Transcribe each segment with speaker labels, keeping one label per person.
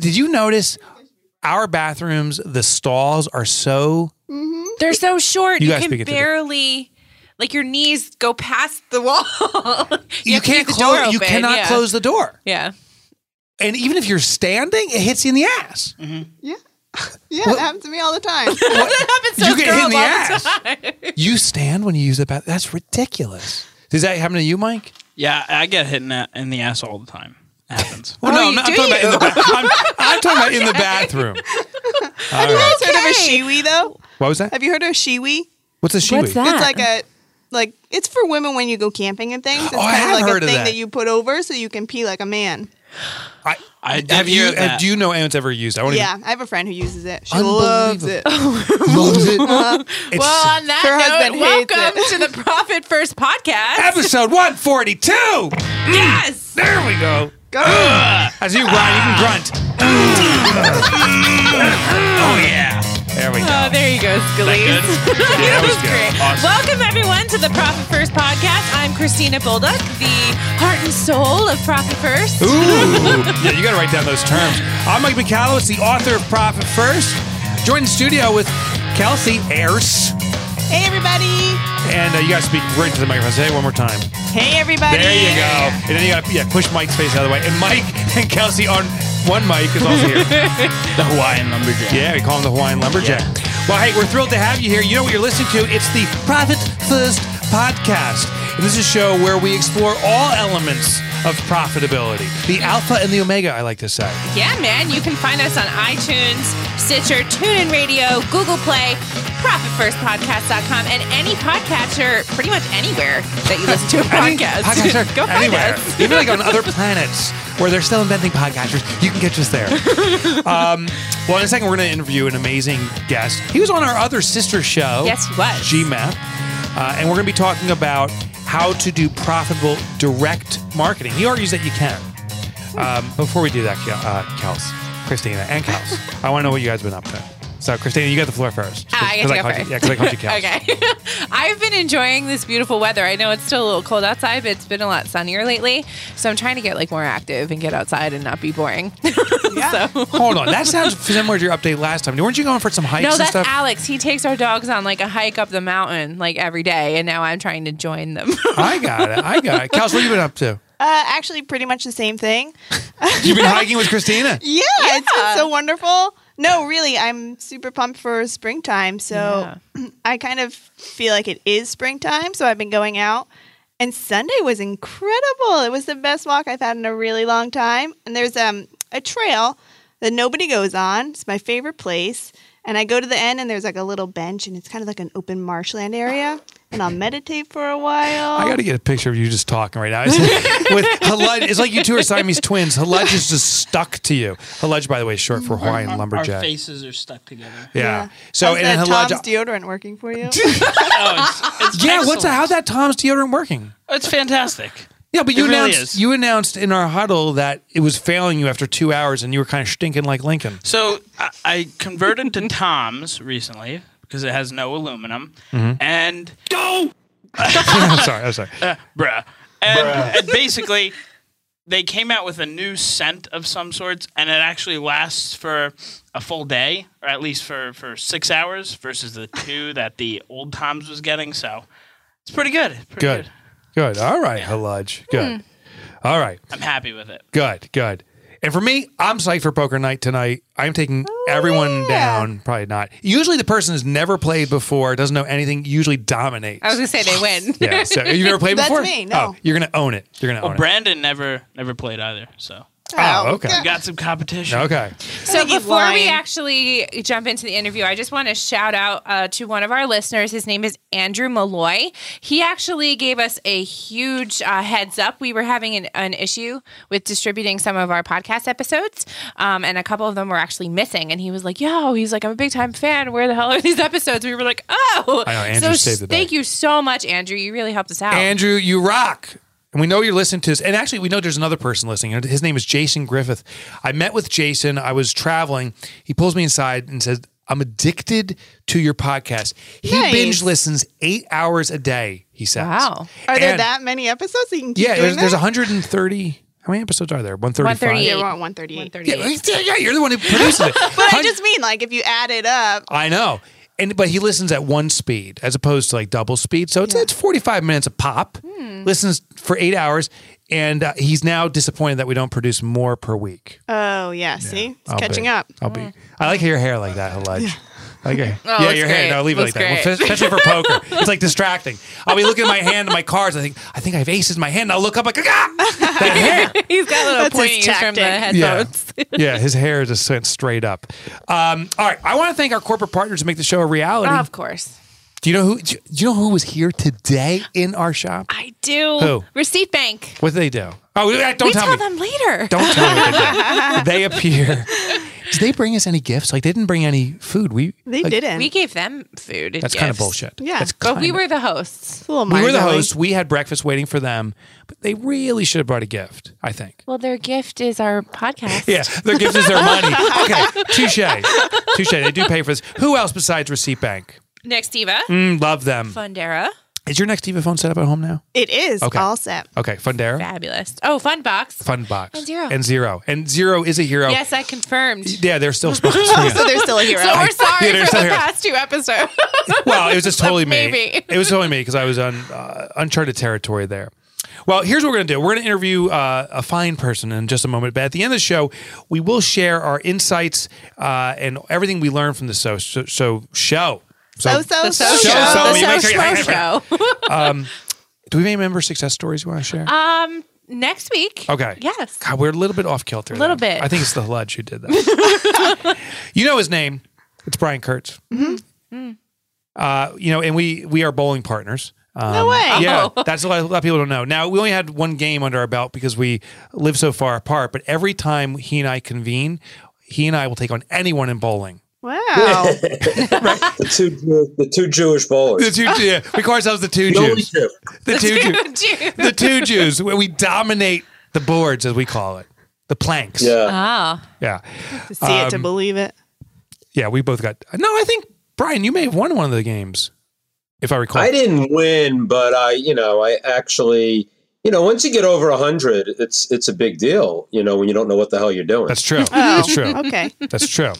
Speaker 1: Did you notice our bathrooms? The stalls are so. Mm-hmm.
Speaker 2: They're so short.
Speaker 1: You
Speaker 2: You,
Speaker 1: guys
Speaker 2: can
Speaker 1: speak the-
Speaker 2: barely, like your knees go past the wall.
Speaker 1: You,
Speaker 2: have to
Speaker 1: can't
Speaker 2: keep the door
Speaker 1: close. You cannot
Speaker 2: yeah.
Speaker 1: close the door.
Speaker 2: Yeah.
Speaker 1: And even if you're standing, it hits you in the ass. Mm-hmm.
Speaker 3: Yeah. Yeah, it happens to me all the time.
Speaker 2: That happens to
Speaker 1: You get hit in the
Speaker 2: all
Speaker 1: ass.
Speaker 2: the time.
Speaker 1: You stand when you use the bathroom. That's ridiculous. Does that happen to you, Mike?
Speaker 4: Yeah, I get hit in the, in the ass all the time. It happens.
Speaker 1: Well,
Speaker 2: Oh,
Speaker 1: no, I'm not I'm
Speaker 2: do
Speaker 1: talking about in the ba- I'm, I'm talking about in the bathroom. Have
Speaker 3: You
Speaker 1: right.
Speaker 3: guys heard of a Shewee though?
Speaker 1: What was that?
Speaker 3: Have you heard of a Shewee?
Speaker 1: What's a Shewee?
Speaker 2: What's that?
Speaker 3: It's like a like it's for women when you go camping and things. It's
Speaker 1: Oh, I
Speaker 3: kind
Speaker 1: have
Speaker 3: of like
Speaker 1: heard
Speaker 3: a
Speaker 1: of
Speaker 3: thing
Speaker 1: that.
Speaker 3: that. you put over so you can pee like a man.
Speaker 1: I,
Speaker 4: I
Speaker 1: have you?
Speaker 4: that.
Speaker 1: do you know anyone's ever used? it? I won't
Speaker 3: Yeah, I have a friend who uses it. She loves it.
Speaker 1: Oh. loves it. It's
Speaker 2: Well, on that
Speaker 3: Her
Speaker 2: note,
Speaker 3: husband hates
Speaker 2: welcome to the Profit First podcast.
Speaker 1: episode 142.
Speaker 2: yes.
Speaker 1: There we go. As you grind, you can grunt.
Speaker 4: oh yeah.
Speaker 1: There we go.
Speaker 2: Oh, there you go, Scalise.
Speaker 4: good?
Speaker 1: that
Speaker 2: that
Speaker 1: was good.
Speaker 2: great.
Speaker 4: Awesome.
Speaker 2: Welcome everyone to the Profit First podcast. I'm Christina Bolduck, the heart and soul of Profit First.
Speaker 1: Ooh, yeah, you got to write down those terms. I'm Mike Michalowicz, the author of Profit First. Joined the studio with Kelsey Ayres.
Speaker 3: Hey everybody.
Speaker 1: And uh, you got to speak right into the microphone. Say it one more time.
Speaker 3: Hey everybody.
Speaker 1: There you go. And then you got to yeah, push Mike's face out of the way. And Mike and Kelsey on one mic is also here.
Speaker 4: The Hawaiian lumberjack.
Speaker 1: yeah, we call him the Hawaiian Lumberjack. Well, hey, we're thrilled to have you here. You know what you're listening to? It's the Profit First podcast. And this is a show where we explore all elements of profitability. The alpha and the omega, I like to say.
Speaker 2: Yeah, man. You can find us on iTunes, Stitcher, TuneIn Radio, Google Play, ProfitFirstPodcast.com, and any podcatcher, pretty much anywhere that you listen to a podcast.
Speaker 1: podcaster,
Speaker 2: Go find
Speaker 1: anywhere.
Speaker 2: us.
Speaker 1: Even like on other planets where they're still inventing podcasters, you can catch us there. um, well, in a second, we're going to interview an amazing guest. He was on our other sister show.
Speaker 2: Yes, he was.
Speaker 1: GMAP. Uh, and we're going to be talking about how to do profitable direct marketing. He argues that you can. Um, before we do that, uh, Kels, Christina, and Kels, I want to know what you guys have been up to. So, Christina, you got the floor first.
Speaker 2: Ah, I get
Speaker 1: 'Cause
Speaker 2: to go
Speaker 1: called you- Yeah, because I called you Kels.
Speaker 2: Okay. I've been enjoying this beautiful weather. I know it's still a little cold outside, but it's been a lot sunnier lately. So I'm trying to get like more active and get outside and not be boring.
Speaker 3: Yeah.
Speaker 2: so
Speaker 1: Hold on. That sounds similar to your update last time. Weren't you going for some hikes
Speaker 2: No,
Speaker 1: and
Speaker 2: that's
Speaker 1: stuff?
Speaker 2: Alex. He takes our dogs on like a hike up the mountain like every day, and now I'm trying to join them.
Speaker 1: I got it. I got it. Kels, what have you been up to?
Speaker 3: Uh, actually, pretty much the same thing.
Speaker 1: You've been hiking with Christina?
Speaker 3: Yeah, it's been so wonderful. No, really, I'm super pumped for springtime. So I kind of feel like it is springtime. So I've been going out. And Sunday was incredible. It was the best walk I've had in a really long time. And there's um, a trail that nobody goes on. It's my favorite place. And I go to the end, and there's like a little bench, and it's kind of like an open marshland area. And I'll meditate for a while.
Speaker 1: I got to get a picture of you just talking right now. It's, with Halud, it's like you two are Siamese twins. Halud is just stuck to you. Halud, by the way, is short for Hawaiian
Speaker 4: Our, our
Speaker 1: lumberjack.
Speaker 4: faces are stuck together.
Speaker 1: Yeah. So
Speaker 3: How's
Speaker 1: and
Speaker 3: that
Speaker 1: then
Speaker 3: Tom's deodorant working for you?
Speaker 4: Oh, it's, it's
Speaker 1: Yeah, what's
Speaker 4: excellent.
Speaker 1: that? How's that Tom's deodorant working?
Speaker 4: It's fantastic.
Speaker 1: Yeah, but you
Speaker 4: really
Speaker 1: announced
Speaker 4: is.
Speaker 1: you announced in our huddle that it was failing you after two hours, and you were kind of stinking like Lincoln.
Speaker 4: So I, I converted to Tom's recently because it has no aluminum, and go,
Speaker 1: I'm sorry. I'm sorry.
Speaker 4: uh, bruh, and, and basically they came out with a new scent of some sorts, and it actually lasts for a full day, or at least for for six hours, versus the two that the old Tom's was getting. So it's pretty good. Pretty
Speaker 1: Good. Good. All right, Haludge. Good. All right.
Speaker 4: I'm happy with it.
Speaker 1: Good, good. And for me, I'm psyched for poker night tonight. I'm taking oh, everyone
Speaker 3: yeah.
Speaker 1: down. Probably not. Usually, the person who's never played before, doesn't know anything, usually dominates.
Speaker 2: I was gonna say they win.
Speaker 1: yeah. So you've never played
Speaker 3: That's
Speaker 1: before?
Speaker 3: me, no.
Speaker 1: Oh, you're gonna own it. You're gonna
Speaker 4: Well,
Speaker 1: own
Speaker 4: Brandon never never played either, so
Speaker 1: Oh, okay.
Speaker 4: we got some competition.
Speaker 1: Okay.
Speaker 2: So
Speaker 3: think he's
Speaker 2: before we actually jump into the interview, I just want to shout out uh, to one of our listeners. His name is Andrew Malloy. He actually gave us a huge uh, heads up. We were having an, an issue with distributing some of our podcast episodes, um, and a couple of them were actually missing. And he was like, "Yo," he's like, "I'm a big time fan. Where the hell are these episodes?" We were like, "Oh."
Speaker 1: I know, Andrew
Speaker 2: so
Speaker 1: saved the day.
Speaker 2: thank you so much, Andrew. You really helped us out.
Speaker 1: Andrew, you rock. And we know you're listening to this. And actually, we know there's another person listening. His name is Jason Griffith. I met with Jason. I was traveling. He pulls me inside and says, I'm addicted to your podcast. He
Speaker 3: Nice.
Speaker 1: binge listens eight hours a day, he says.
Speaker 2: Wow.
Speaker 3: Are there that many episodes that you can keep
Speaker 1: Yeah,
Speaker 3: doing
Speaker 1: there's, there's 130 How many episodes are there? One thirty five.
Speaker 2: 138.
Speaker 3: Yeah, we're on 138.
Speaker 1: Yeah, yeah, you're the one who produces it.
Speaker 3: But I just mean like if you add it up,
Speaker 1: I know. And but he listens at one speed as opposed to like double speed. So it's it's 45 minutes a pop.
Speaker 3: Hmm.
Speaker 1: Listens for 8 hours and uh, he's now disappointed that we don't produce more per week.
Speaker 3: oh yeah, see, it's
Speaker 1: I'll
Speaker 3: catching
Speaker 1: be-
Speaker 3: up.
Speaker 1: I'll be. I like your hair like that, Halaj. Okay.
Speaker 2: Oh,
Speaker 1: yeah,
Speaker 2: it's
Speaker 1: your hair.
Speaker 2: great.
Speaker 1: No, leave it like
Speaker 2: Looks
Speaker 1: that. Well, especially for poker, it's like distracting. I'll be looking at my hand and my cards. I think I think I have aces in my hand. And I'll look up like ah, that hair.
Speaker 2: He's got little
Speaker 3: That's
Speaker 2: pointies from the
Speaker 3: tactic.
Speaker 1: Yeah.
Speaker 2: headphones.
Speaker 1: yeah, his hair is just went straight up. Um, all right, I want to thank our corporate partners to make the show a reality.
Speaker 2: of course.
Speaker 1: do you know who? Do you know who was here today in our shop?
Speaker 2: I do.
Speaker 1: Who?
Speaker 2: Receipt Bank.
Speaker 1: What do they do? Oh, don't
Speaker 2: we
Speaker 1: tell
Speaker 2: tell
Speaker 1: me.
Speaker 2: them later.
Speaker 1: Don't tell me they appear. Did they bring us any gifts? Like they didn't bring any food. We
Speaker 3: They
Speaker 1: like,
Speaker 3: didn't.
Speaker 2: We gave them food. And
Speaker 1: That's kind of bullshit.
Speaker 3: Yeah.
Speaker 1: That's
Speaker 2: But we
Speaker 1: kinda-
Speaker 2: were the hosts.
Speaker 3: It's a little
Speaker 1: we were the hosts. We had breakfast waiting for them, but they really should have brought a gift. I think.
Speaker 2: Well, their gift is our podcast.
Speaker 1: Yeah, their gift is their money. Okay, touche, touche. They do pay for this. Who else besides Receipt Bank?
Speaker 2: Nextiva.
Speaker 1: Mm, love them.
Speaker 2: Fundera.
Speaker 1: Is your Nextiva phone set up at home now?
Speaker 3: It is
Speaker 1: Okay.
Speaker 3: all set.
Speaker 1: Okay, Fundera,
Speaker 2: Fabulous. Oh, Fundbox.
Speaker 1: Fundbox,
Speaker 2: And Xero.
Speaker 1: and Xero, and Xero is a hero.
Speaker 2: Yes, I confirmed.
Speaker 1: Yeah, they're still sponsoring.
Speaker 3: So they're still a hero.
Speaker 2: So we're sorry
Speaker 1: Yeah,
Speaker 2: for the
Speaker 1: here.
Speaker 2: past two episodes.
Speaker 1: well, it was just totally me.
Speaker 2: Maybe.
Speaker 1: It was totally me because I was on uh, uncharted territory there. Well, here's what we're going to do. We're going to interview uh, a fine person in just a moment. But at the end of the show, we will share our insights uh, and everything we learned from the so, so, so show.
Speaker 3: So so
Speaker 2: the
Speaker 3: so
Speaker 2: so
Speaker 1: Show,
Speaker 2: show.
Speaker 1: so
Speaker 2: The so
Speaker 1: make sure-
Speaker 2: show.
Speaker 1: Do we have any member success stories you want to share?
Speaker 2: Um, next week.
Speaker 1: Okay.
Speaker 2: Yes.
Speaker 1: God, we're a little bit off kilter.
Speaker 2: A little
Speaker 1: then.
Speaker 2: bit.
Speaker 1: I think it's the Ludge who did that. you know his name. It's Brian Kurtz.
Speaker 2: Mm-hmm.
Speaker 1: Uh, you know, and we we are bowling partners. Um,
Speaker 3: No way.
Speaker 1: Yeah,
Speaker 2: Oh.
Speaker 1: that's a lot, a lot of people don't know. Now we only had one game under our belt because we live so far apart. But every time he and I convene, he and I will take on anyone in bowling.
Speaker 3: Wow.
Speaker 5: the two the two Jewish bowlers.
Speaker 1: The two, yeah, we call ourselves the two
Speaker 5: The only
Speaker 1: Jews.
Speaker 5: two.
Speaker 1: The two Jews.
Speaker 2: Dude.
Speaker 1: The two Jews. Where we dominate the boards, as we call it, the planks.
Speaker 5: Yeah.
Speaker 2: Oh.
Speaker 1: yeah.
Speaker 3: to see it to
Speaker 1: Um,
Speaker 3: believe it.
Speaker 1: Yeah, we both got. No, I think Brian, you may have won one of the games, if I recall.
Speaker 5: I didn't win, but I, you know, I actually, you know, once you get over a hundred, it's it's a big deal. You know, when you don't know what the hell you're doing.
Speaker 1: That's true.
Speaker 3: Oh,
Speaker 1: That's true.
Speaker 3: Okay.
Speaker 1: That's true.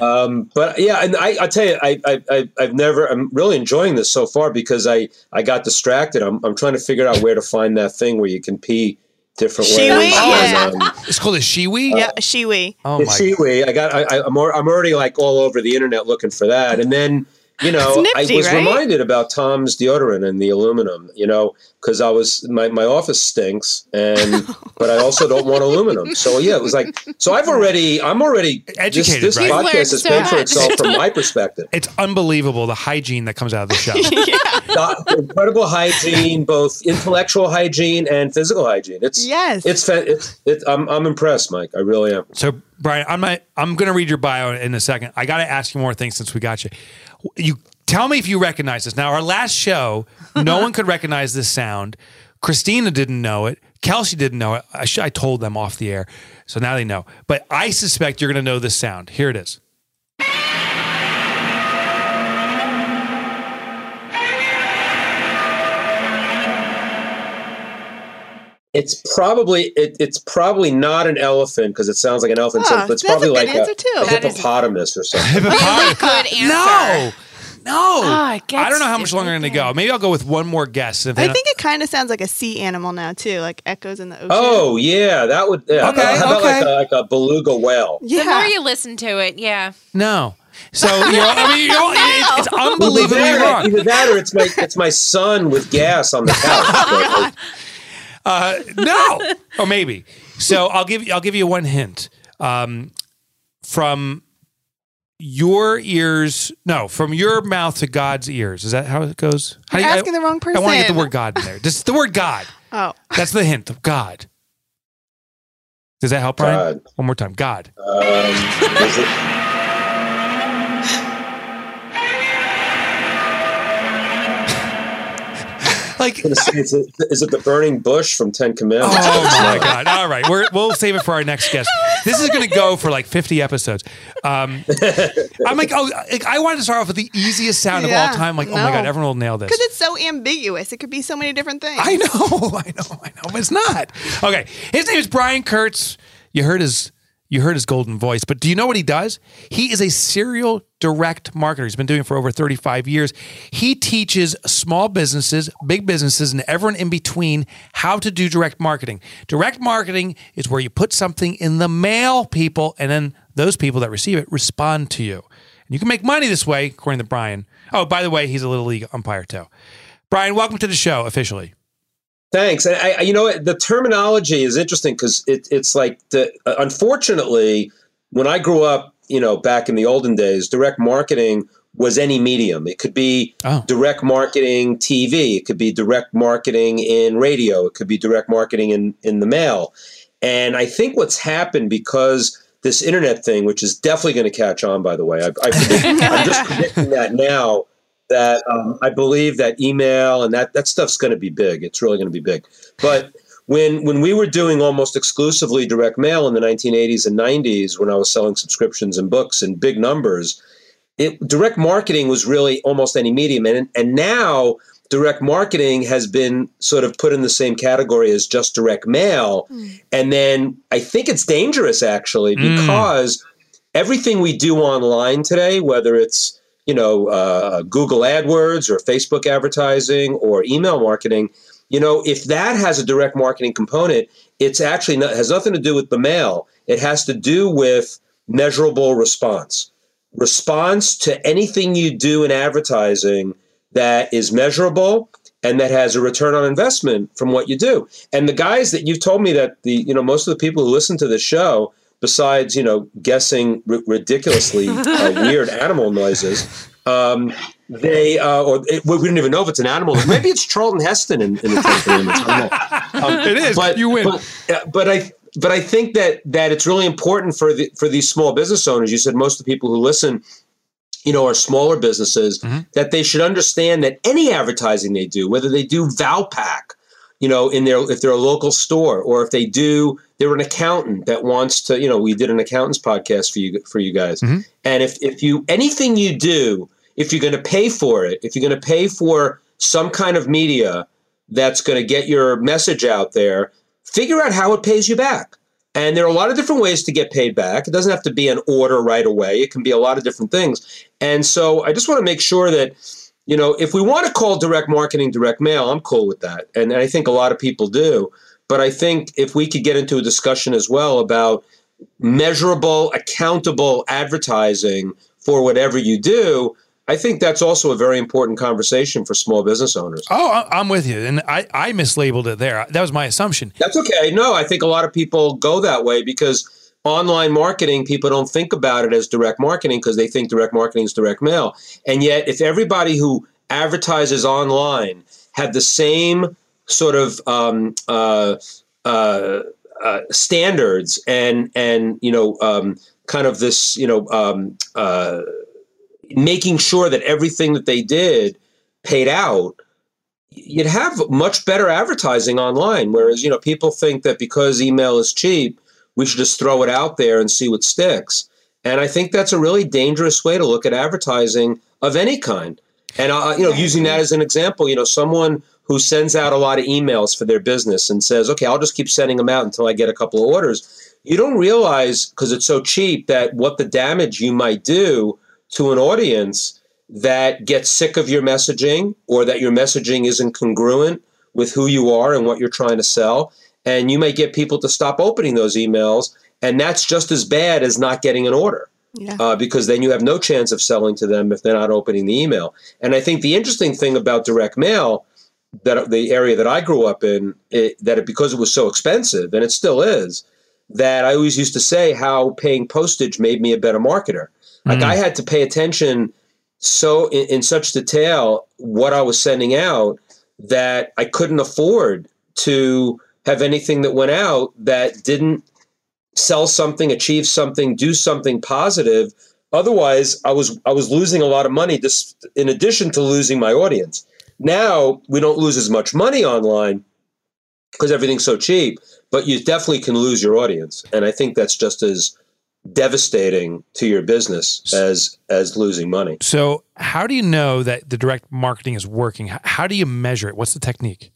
Speaker 5: Um, but yeah, and I, I tell you, I, I, I, I've never, I'm really enjoying this so far because I, I got distracted. I'm, I'm trying to figure out where to find that thing where you can pee different
Speaker 3: Shewee?
Speaker 5: ways.
Speaker 3: Yeah.
Speaker 5: Um,
Speaker 1: It's called a Shewee.
Speaker 3: Yeah, Shewee.
Speaker 1: Oh my.
Speaker 5: Shewee, I got, I, I- I'm, al- I'm already like all over the internet looking for that. And then, you know,
Speaker 3: nifty,
Speaker 5: I was
Speaker 3: right?
Speaker 5: reminded about Tom's deodorant and the aluminum, you know, because I was, my, my office stinks and, but I also don't want aluminum. So yeah, it was like, so I've already, I'm already,
Speaker 1: Educated,
Speaker 5: this, this
Speaker 1: right?
Speaker 5: Podcast has
Speaker 2: so
Speaker 5: paid for itself from my perspective.
Speaker 1: It's unbelievable the hygiene that comes out of the show.
Speaker 5: Doc- incredible hygiene, both intellectual hygiene and physical hygiene. It's
Speaker 3: Yes.
Speaker 5: it's it's, it's I'm I'm impressed, Mike. I really am.
Speaker 1: so Brian, I'm not, I'm going to read your bio in a second. I got to ask you more things since we got you. You tell me if you recognize this. Now, our last show, no one could recognize this sound. Christina didn't know it. Kelsey didn't know it. I, sh- I told them off the air, so now they know. But I suspect you're going to know this sound. Here it is.
Speaker 5: It's probably it, it's probably not an elephant because it sounds like an elephant.
Speaker 3: Ah,
Speaker 5: so it's
Speaker 3: that's
Speaker 5: probably
Speaker 3: good
Speaker 5: like a,
Speaker 3: too.
Speaker 5: a
Speaker 2: That is-
Speaker 5: hippopotamus or something.
Speaker 2: Really good answer.
Speaker 1: No, no.
Speaker 2: It
Speaker 1: I don't know how much longer I'm going to go. Maybe I'll go with one more guess. If
Speaker 3: I think it kind of sounds like a sea animal now too, like echoes in the ocean.
Speaker 5: oh yeah, that would. Yeah.
Speaker 1: Okay,
Speaker 5: How about
Speaker 1: okay.
Speaker 5: like a, like a beluga whale? Yeah.
Speaker 2: The more you listen to it, yeah.
Speaker 1: no. So you're, I mean, you're, it- it's
Speaker 5: Either
Speaker 1: unbelievably
Speaker 5: that,
Speaker 1: wrong.
Speaker 5: either that or it's my it's my son with gas on the couch.
Speaker 1: Uh, no, or maybe. So I'll give you. I'll give you one hint. Um, from your ears, no, from your mouth to God's ears. Is that how it goes? How
Speaker 3: You're
Speaker 1: do you-
Speaker 3: asking the wrong person.
Speaker 1: I want to get the word God in there. Just the word God.
Speaker 3: Oh,
Speaker 1: That's the hint of God. Does that help, Brian?
Speaker 5: God.
Speaker 1: One more time. God.
Speaker 5: um,
Speaker 1: Like like,
Speaker 5: gonna say, is, it, is it the burning bush from Ten Commandments?
Speaker 1: oh my god! All right, we're, we'll save it for our next guest. This is going to go for like fifty episodes. Um, I'm like, oh, like, I wanted to start off with the easiest sound of all time. Like, oh my god, everyone will nail this.
Speaker 3: Because it's so ambiguous. It could be so many different things.
Speaker 1: I know, I know, I know, but it's not. Okay, his name is Brian Kurtz. You heard his you heard his golden voice, but do you know what he does? He is a serial direct marketer. He's been doing it for over 35 years. He teaches small businesses, big businesses, and everyone in between how to do direct marketing. Direct marketing is where you put something in the mail, people, and then those people that receive it respond to you. And you can make money this way, according to Brian. Oh, by the way, he's a little league umpire too. Brian, welcome to the show officially.
Speaker 5: Thanks. And I, I- you know, the terminology is interesting because it, it's like the. uh, Unfortunately, when I grew up, you know, back in the olden days, direct marketing was any medium. It could be
Speaker 1: Oh.
Speaker 5: direct marketing TV. It could be direct marketing in radio. It could be direct marketing in in the mail. And I think what's happened because this internet thing, which is definitely going to catch on, by the way, I, I I'm just predicting that now. That um, I believe that email and that that stuff's going to be big. It's really going to be big. But when when we were doing almost exclusively direct mail in the 1980s and 90s, when I was selling subscriptions and books in big numbers, it, direct marketing was really almost any medium, and and now direct marketing has been sort of put in the same category as just direct mail, and then I think it's dangerous actually
Speaker 1: Mm.
Speaker 5: because everything we do online today, whether it's you know uh, Google AdWords or Facebook advertising or email marketing, you know if that has a direct marketing component, it's actually not, has nothing to do with the mail. It has to do with measurable response response to anything you do in advertising that is measurable and that has a return on investment from what you do. And the guys that you've told me that the you know most of the people who listen to the show, besides you know guessing r- ridiculously uh, weird animal noises. Um, they uh, or it, we don't even know if it's an animal. Maybe it's Charlton Heston in, in the Ten Commandments. I don't know. Um,
Speaker 1: It is. You win.
Speaker 5: But, but I but I think that that it's really important for the for these small business owners. You said most of the people who listen, you know, are smaller businesses. That they should understand that any advertising they do, whether they do Valpak, you know, in their if they're a local store, or if they do, they're an accountant that wants to, you know, we did an accountant's podcast for you for you guys, mm-hmm. and if if you anything you do, if you're going to pay for it, if you're going to pay for some kind of media that's going to get your message out there, figure out how it pays you back. And there are a lot of different ways to get paid back. It doesn't have to be an order right away. It can be a lot of different things. And so I just want to make sure that, you know, if we want to call direct marketing direct mail, I'm cool with that. And I think a lot of people do. But I think if we could get into a discussion as well about measurable, accountable advertising for whatever you do, I think that's also a very important conversation for small business owners.
Speaker 1: Oh, I'm with you, and I I mislabeled it there. That was my assumption.
Speaker 5: That's okay. No, I think a lot of people go that way because online marketing, people don't think about it as direct marketing because they think direct marketing is direct mail. And yet, if everybody who advertises online had the same sort of um, uh, uh, uh, standards and and you know um, kind of this you know um, uh, making sure that everything that they did paid out you'd have much better advertising online. Whereas, you know, people think that because email is cheap, we should just throw it out there and see what sticks. And I think that's a really dangerous way to look at advertising of any kind. And, uh, you know, using that as an example, you know, someone who sends out a lot of emails for their business and says, okay, I'll just keep sending them out until I get a couple of orders. You don't realize, because it's so cheap, that what the damage you might do to an audience that gets sick of your messaging or that your messaging isn't congruent with who you are and what you're trying to sell. And you may get people to stop opening those emails. And that's just as bad as not getting an order
Speaker 3: Yeah.
Speaker 5: uh, because then you have no chance of selling to them if they're not opening the email. And I think the interesting thing about direct mail, that the area that I grew up in, it, that it, because it was so expensive, and it still is, that I always used to say how paying postage made me a better marketer. Like mm. I had to pay attention so in, in such detail what I was sending out that I couldn't afford to have anything that went out that didn't sell something, achieve something, do something positive. Otherwise, I was I was losing a lot of money just in addition to losing my audience. Now we don't lose as much money online because everything's so cheap, but you definitely can lose your audience. And I think that's just as devastating to your business as as losing money.
Speaker 1: So, how do you know that the direct marketing is working? How do you measure it? What's the technique?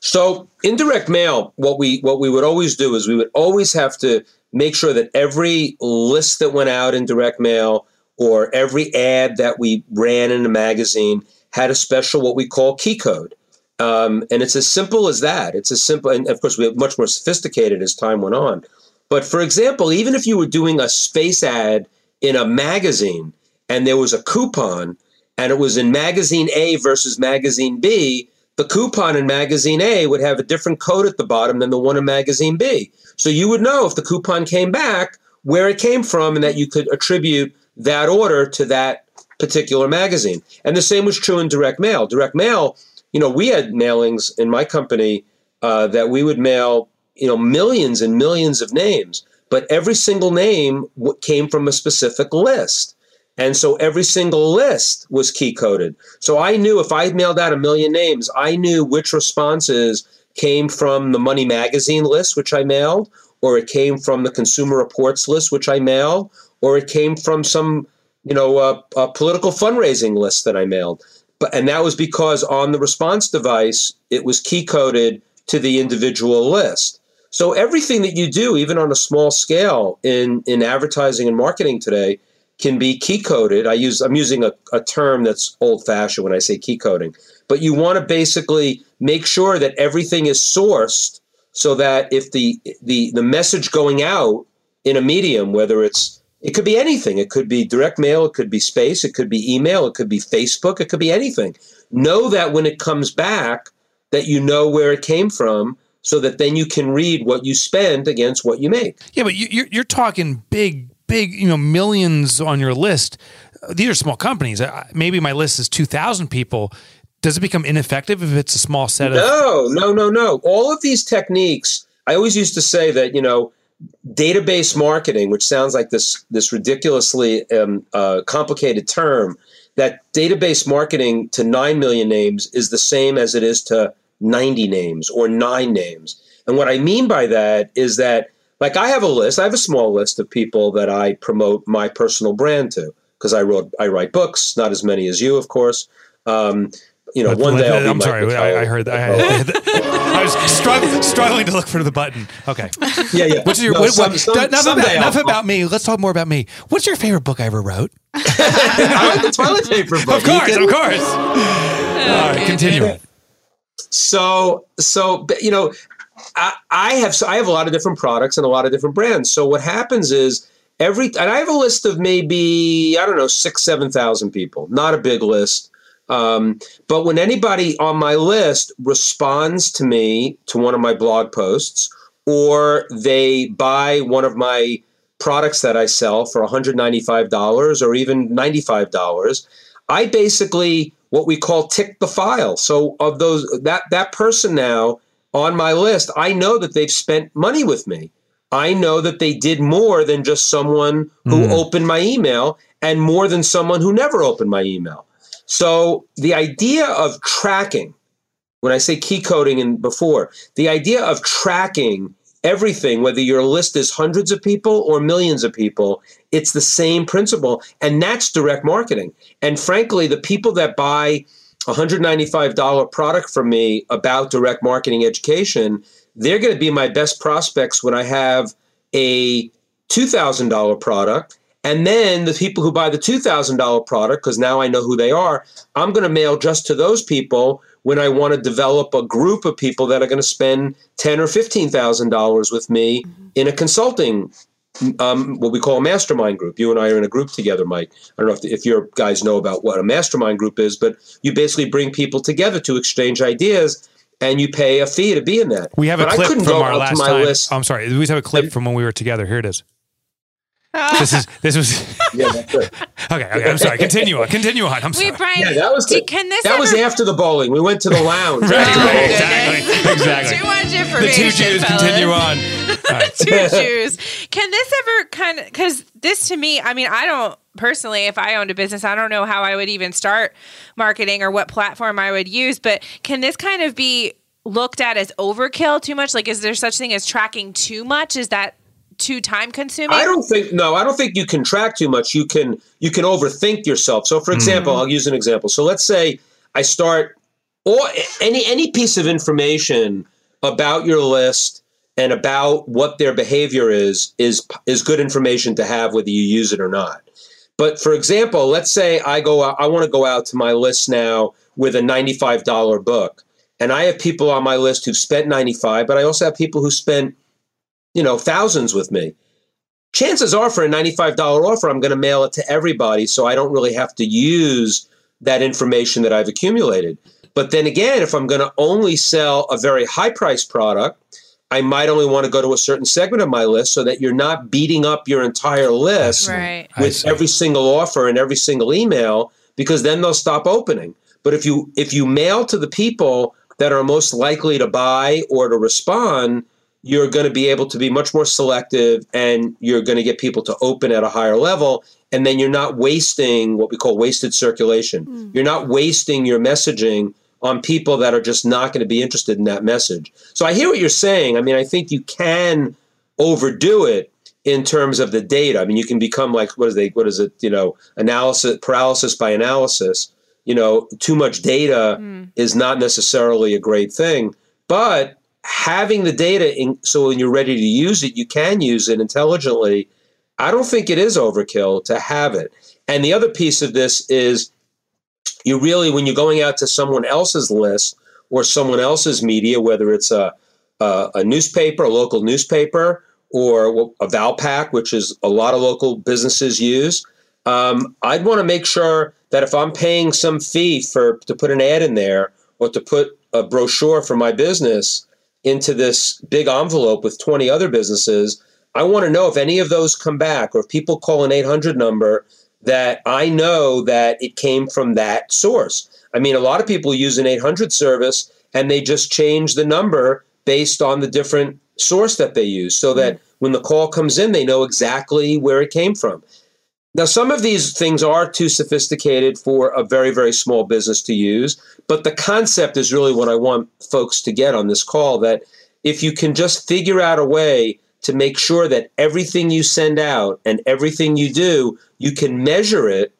Speaker 5: So, in direct mail, what we what we would always do is we would always have to make sure that every list that went out in direct mail or every ad that we ran in a magazine had a special what we call key code. Um, and it's as simple as that. It's as simple, and of course, we're much more sophisticated as time went on. But for example, even if you were doing a space ad in a magazine and there was a coupon and it was in magazine A versus magazine B, the coupon in magazine A would have a different code at the bottom than the one in magazine B. So you would know if the coupon came back where it came from and that you could attribute that order to that particular magazine. And the same was true in direct mail. Direct mail, you know, we had mailings in my company uh, that we would mail you know millions and millions of names but every single name w- came from a specific list and so every single list was key coded so i knew if i mailed out a million names i knew which responses came from the money magazine list which i mailed or it came from the consumer reports list which i mailed or it came from some you know uh, a political fundraising list that i mailed but and that was because on the response device it was key coded to the individual list so everything that you do, even on a small scale in, in advertising and marketing today, can be key coded. I use I'm using a, a term that's old fashioned when I say key coding. But you want to basically make sure that everything is sourced so that if the the the message going out in a medium, whether it's it could be anything. It could be direct mail, it could be space, it could be email, it could be Facebook, it could be anything. Know that when it comes back, that you know where it came from so that then you can read what you spend against what you make.
Speaker 1: Yeah, but you, are you're talking big, big, you know, millions on your list. These are small companies. Maybe my list is 2,000 people. Does it become ineffective if it's a small set of?
Speaker 5: No, no, no, no. All of these techniques, I always used to say that, you know, database marketing, which sounds like this, this ridiculously um, uh, complicated term, that database marketing to 9 million names is the same as it is to 90 names or nine names. And what I mean by that is that, like, I have a list, I have a small list of people that I promote my personal brand to because I wrote, I write books, not as many as you, of course. Um, you know, one day I'll
Speaker 1: I'm sorry, I, I, heard that. I, oh. I was struggling, struggling to look for the button. Okay.
Speaker 5: Yeah, yeah.
Speaker 1: What's your, no, what, some, some, enough, about, enough about, me. Let's talk more about me. What's your favorite book I ever wrote?
Speaker 5: I like the toilet paper book.
Speaker 1: Of course, of course. All right, continue.
Speaker 5: So, so you know, I, I have so I have a lot of different products and a lot of different brands. So what happens is every and I have a list of maybe I don't know six seven thousand people. Not a big list. Um, but when anybody on my list responds to me to one of my blog posts, or they buy one of my products that I sell for $195 or even $95, I basically what we call tick the file. So of those that that person now on my list, I know that they've spent money with me. I know that they did more than just someone who mm. opened my email and more than someone who never opened my email. So the idea of tracking, when I say key coding and before, the idea of tracking everything, whether your list is hundreds of people or millions of people, it's the same principle. And that's direct marketing. And frankly, the people that buy $195 product from me about direct marketing education, they're going to be my best prospects when I have a $2,000 product. And then the people who buy the $2,000 product, because now I know who they are, I'm going to mail just to those people when I want to develop a group of people that are going to spend ten or fifteen thousand dollars with me mm-hmm. in a consulting, um, what we call a mastermind group. You and I are in a group together, Mike. I don't know if, if your guys know about what a mastermind group is, but you basically bring people together to exchange ideas. And you pay a fee to be in that.
Speaker 1: We have a clip from our last time. List. I'm sorry. We have a clip from when we were together. Here it is this is this was yeah, that's it. okay, okay. I'm sorry. Continue on. Continue on. I'm sorry.
Speaker 2: Wait, Brian.
Speaker 5: Yeah, that was
Speaker 2: the, can this
Speaker 5: that
Speaker 2: ever...
Speaker 5: was after the bowling. We went to the lounge.
Speaker 1: right, right, exactly, exactly.
Speaker 2: Too much information.
Speaker 1: The two Jews
Speaker 2: fellas.
Speaker 1: continue on.
Speaker 2: Right. two Jews. Can this ever kind of because this to me, I mean, I don't personally, if I owned a business, I don't know how I would even start marketing or what platform I would use. But can this kind of be looked at as overkill too much? Like, is there such thing as tracking too much? Is that too time consuming?
Speaker 5: I don't think no, I don't think you can track too much. You can you can overthink yourself. So for example, mm. I'll use an example. So let's say I start or any any piece of information about your list and about what their behavior is is is good information to have whether you use it or not. But for example, let's say I go out, I want to go out to my list now with a $95 book. And I have people on my list who've spent 95, but I also have people who spent, you know, thousands with me. Chances are for a $95 offer, I'm going to mail it to everybody so I don't really have to use that information that I've accumulated. But then again, if I'm going to only sell a very high price product, I might only want to go to a certain segment of my list so that you're not beating up your entire list
Speaker 2: right.
Speaker 5: with every single offer and every single email because then they'll stop opening. But if you if you mail to the people that are most likely to buy or to respond, you're going to be able to be much more selective and you're going to get people to open at a higher level and then you're not wasting what we call wasted circulation. Mm. You're not wasting your messaging on people that are just not going to be interested in that message. So I hear what you're saying. I mean, I think you can overdo it in terms of the data. I mean, you can become like what is they what is it? You know, analysis paralysis by analysis. You know, too much data mm. is not necessarily a great thing, but having the data in, so when you're ready to use it, you can use it intelligently. I don't think it is overkill to have it. And the other piece of this is you really, when you're going out to someone else's list or someone else's media, whether it's a, a, a newspaper, a local newspaper, or a Valpak, which is a lot of local businesses use, um, I'd want to make sure that if I'm paying some fee for to put an ad in there or to put a brochure for my business into this big envelope with 20 other businesses, I want to know if any of those come back or if people call an 800 number that I know that it came from that source. I mean, a lot of people use an 800 service and they just change the number based on the different source that they use so that mm-hmm. when the call comes in, they know exactly where it came from. Now, some of these things are too sophisticated for a very, very small business to use, but the concept is really what I want folks to get on this call that if you can just figure out a way to make sure that everything you send out and everything you do, you can measure it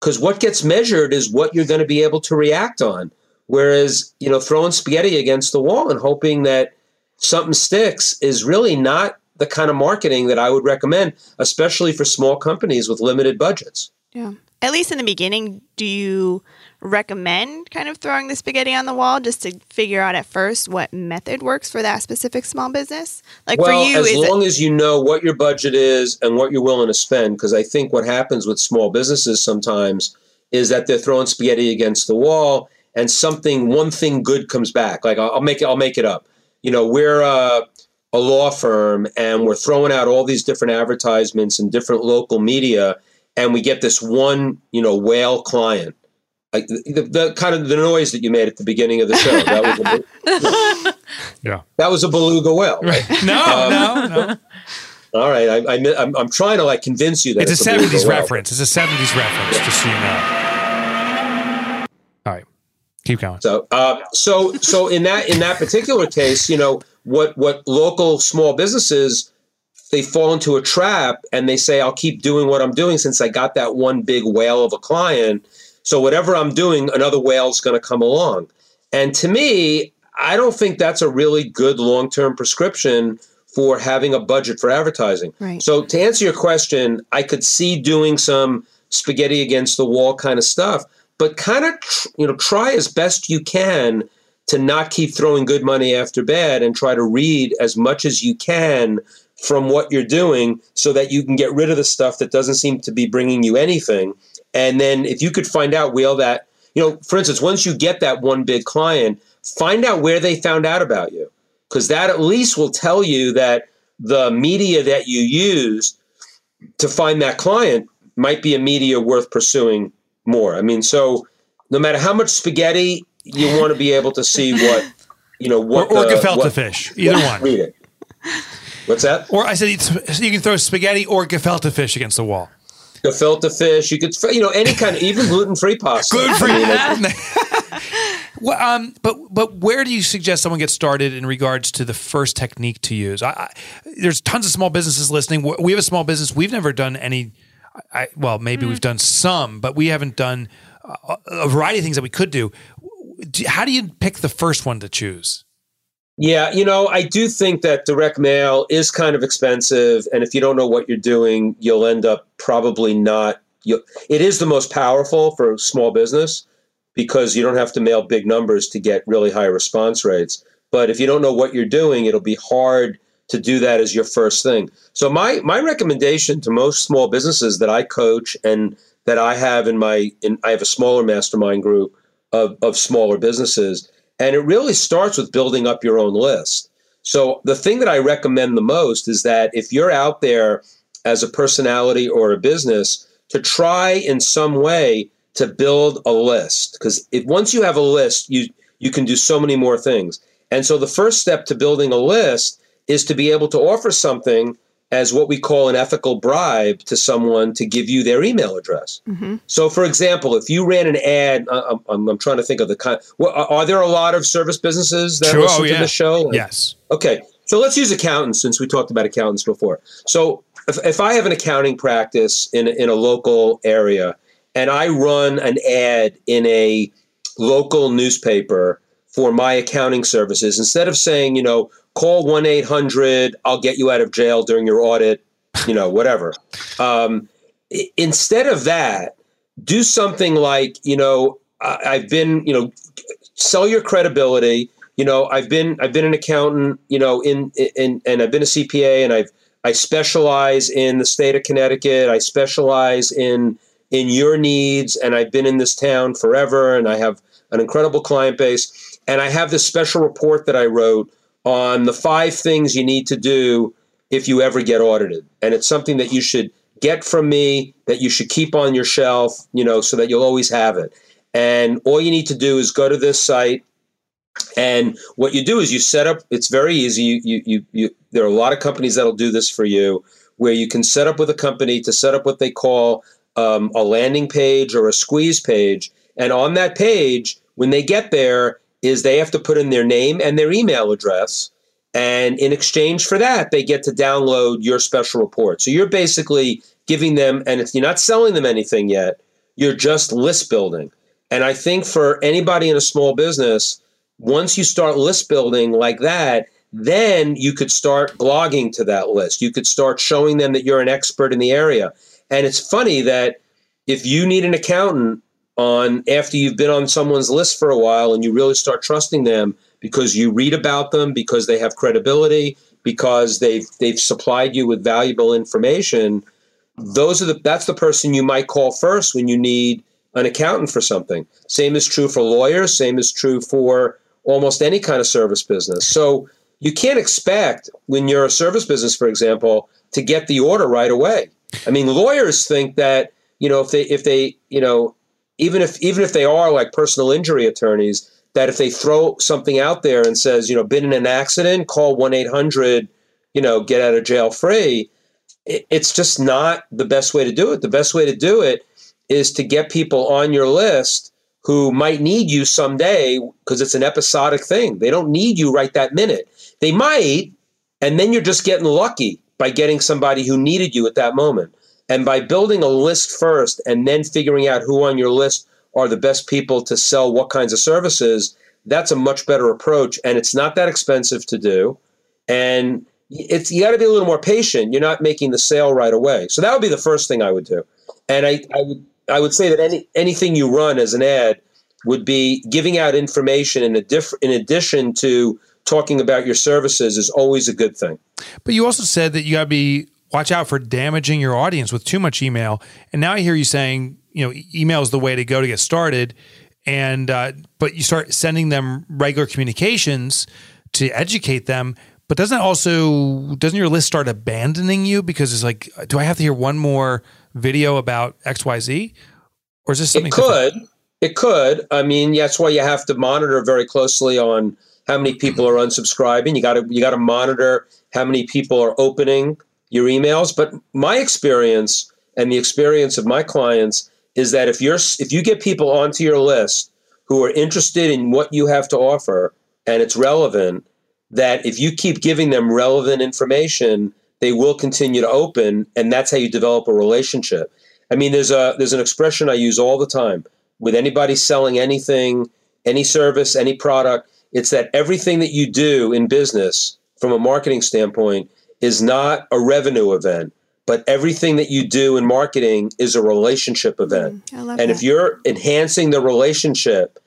Speaker 5: because what gets measured is what you're going to be able to react on. Whereas, you know, throwing spaghetti against the wall and hoping that something sticks is really not the kind of marketing that I would recommend, especially for small companies with limited budgets.
Speaker 3: Yeah. At least in the beginning, do you recommend kind of throwing the spaghetti on the wall just to figure out at first what method works for that specific small business?
Speaker 5: Like well, for you, as long it- as you know what your budget is and what you're willing to spend, because I think what happens with small businesses sometimes is that they're throwing spaghetti against the wall, and something, one thing good comes back. Like I'll, I'll make it, I'll make it up. You know, we're uh, a law firm, and we're throwing out all these different advertisements in different local media, and we get this one, you know, whale client like the, the, kind of the noise that you made at the beginning of the show. That was a,
Speaker 1: yeah,
Speaker 5: that was a beluga whale.
Speaker 1: Right? No, um, no, no.
Speaker 5: All right, I, I, I'm, I'm trying to like convince you that
Speaker 1: it's,
Speaker 5: it's
Speaker 1: a, a 70s reference. It's a 70s reference, just so you know. All right, keep going.
Speaker 5: So, uh, so, so in that in that particular case, you know what what local small businesses they fall into a trap and they say, "I'll keep doing what I'm doing since I got that one big whale of a client." So whatever I'm doing, another whale's going to come along. And to me, I don't think that's a really good long term prescription for having a budget for advertising.
Speaker 3: Right.
Speaker 5: So to answer your question, I could see doing some spaghetti against the wall kind of stuff, but kind of tr- you know try as best you can to not keep throwing good money after bad and try to read as much as you can from what you're doing so that you can get rid of the stuff that doesn't seem to be bringing you anything and then if you could find out, Wheel, that, you know, for instance, once you get that one big client, find out where they found out about you. Because that at least will tell you that the media that you used to find that client might be a media worth pursuing more. I mean, so no matter how much spaghetti, you want to be able to see what, you know, what.
Speaker 1: Or, or the, gefilte what, fish, either one.
Speaker 5: Read it. What's that?
Speaker 1: Or I said you can throw spaghetti or gefilte fish against the wall.
Speaker 5: Gefilte fish. You could, you know, any kind of even gluten free pasta.
Speaker 1: Gluten free.
Speaker 5: I mean,
Speaker 1: well, um, but but where do you suggest someone get started in regards to the first technique to use? I, I, there's tons of small businesses listening. We have a small business. We've never done any. I, well, maybe mm. we've done some, but we haven't done a, a variety of things that we could do. How do you pick the first one to choose?
Speaker 5: Yeah, you know, I do think that direct mail is kind of expensive, and if you don't know what you're doing, you'll end up probably not. You, it is the most powerful for small business because you don't have to mail big numbers to get really high response rates. But if you don't know what you're doing, it'll be hard to do that as your first thing. So my my recommendation to most small businesses that I coach and that I have in my in I have a smaller mastermind group of, of smaller businesses and it really starts with building up your own list. So the thing that I recommend the most is that if you're out there as a personality or a business, to try in some way to build a list. Because if once you have a list, you you can do so many more things. And so the first step to building a list is to be able to offer something as what we call an ethical bribe to someone to give you their email address. Mm-hmm. So, for example, if you ran an ad, I'm, I'm, I'm trying to think of the kind. Well, are there a lot of service businesses that sure, listen oh, yeah. to the show?
Speaker 1: Like, yes.
Speaker 5: Okay, so let's use accountants since we talked about accountants before. So, if, if I have an accounting practice in in a local area and I run an ad in a local newspaper for my accounting services, instead of saying, you know, call 1 800, I'll get you out of jail during your audit, you know, whatever. Um, instead of that, do something like, you know, I've been, you know, sell your credibility. You know, I've been I've been an accountant, you know, in in and I've been a CPA and I've I specialize in the state of Connecticut. I specialize in in your needs and I've been in this town forever and I have an incredible client base and I have this special report that I wrote on the five things you need to do if you ever get audited. And it's something that you should get from me, that you should keep on your shelf, you know, so that you'll always have it. And all you need to do is go to this site. And what you do is you set up, it's very easy. You, you, you, you, there are a lot of companies that'll do this for you, where you can set up with a company to set up what they call um, a landing page or a squeeze page. And on that page, when they get there, is they have to put in their name and their email address. And in exchange for that, they get to download your special report. So you're basically giving them, and if you're not selling them anything yet, you're just list building. And I think for anybody in a small business, once you start list building like that, then you could start blogging to that list. You could start showing them that you're an expert in the area. And it's funny that if you need an accountant on after you've been on someone's list for a while and you really start trusting them because you read about them, because they have credibility, because they've they've supplied you with valuable information, those are the that's the person you might call first when you need an accountant for something. Same is true for lawyers, same is true for almost any kind of service business. So you can't expect when you're a service business, for example, to get the order right away. I mean, lawyers think that you know if they if they you know even if even if they are like personal injury attorneys, that if they throw something out there and says you know been in an accident, call one eight hundred, you know get out of jail free. It, it's just not the best way to do it. The best way to do it is to get people on your list who might need you someday because it's an episodic thing. They don't need you right that minute. They might, and then you're just getting lucky by getting somebody who needed you at that moment. And by building a list first and then figuring out who on your list are the best people to sell what kinds of services, that's a much better approach. And it's not that expensive to do. And it's you got to be a little more patient. You're not making the sale right away. So that would be the first thing I would do. And I, I would I would say that any anything you run as an ad would be giving out information in a diff, in addition to talking about your services is always a good thing.
Speaker 1: But you also said that you got to be watch out for damaging your audience with too much email. And now I hear you saying, you know, email is the way to go to get started. And uh, but you start sending them regular communications to educate them. But doesn't also doesn't your list start abandoning you because it's like, do I have to hear one more video about X Y Z, or is this something?
Speaker 5: It could. Different? It could. I mean, that's why you have to monitor very closely on how many people are unsubscribing. You got to you got to monitor how many people are opening your emails. But my experience and the experience of my clients is that if you're if you get people onto your list who are interested in what you have to offer and it's relevant, that if you keep giving them relevant information, they will continue to open, and that's how you develop a relationship. I mean, there's a there's an expression I use all the time with anybody selling anything, any service, any product. It's that everything that you do in business from a marketing standpoint is not a revenue event, but everything that you do in marketing is a relationship event.
Speaker 3: Mm, and
Speaker 5: that. if you're enhancing the relationship,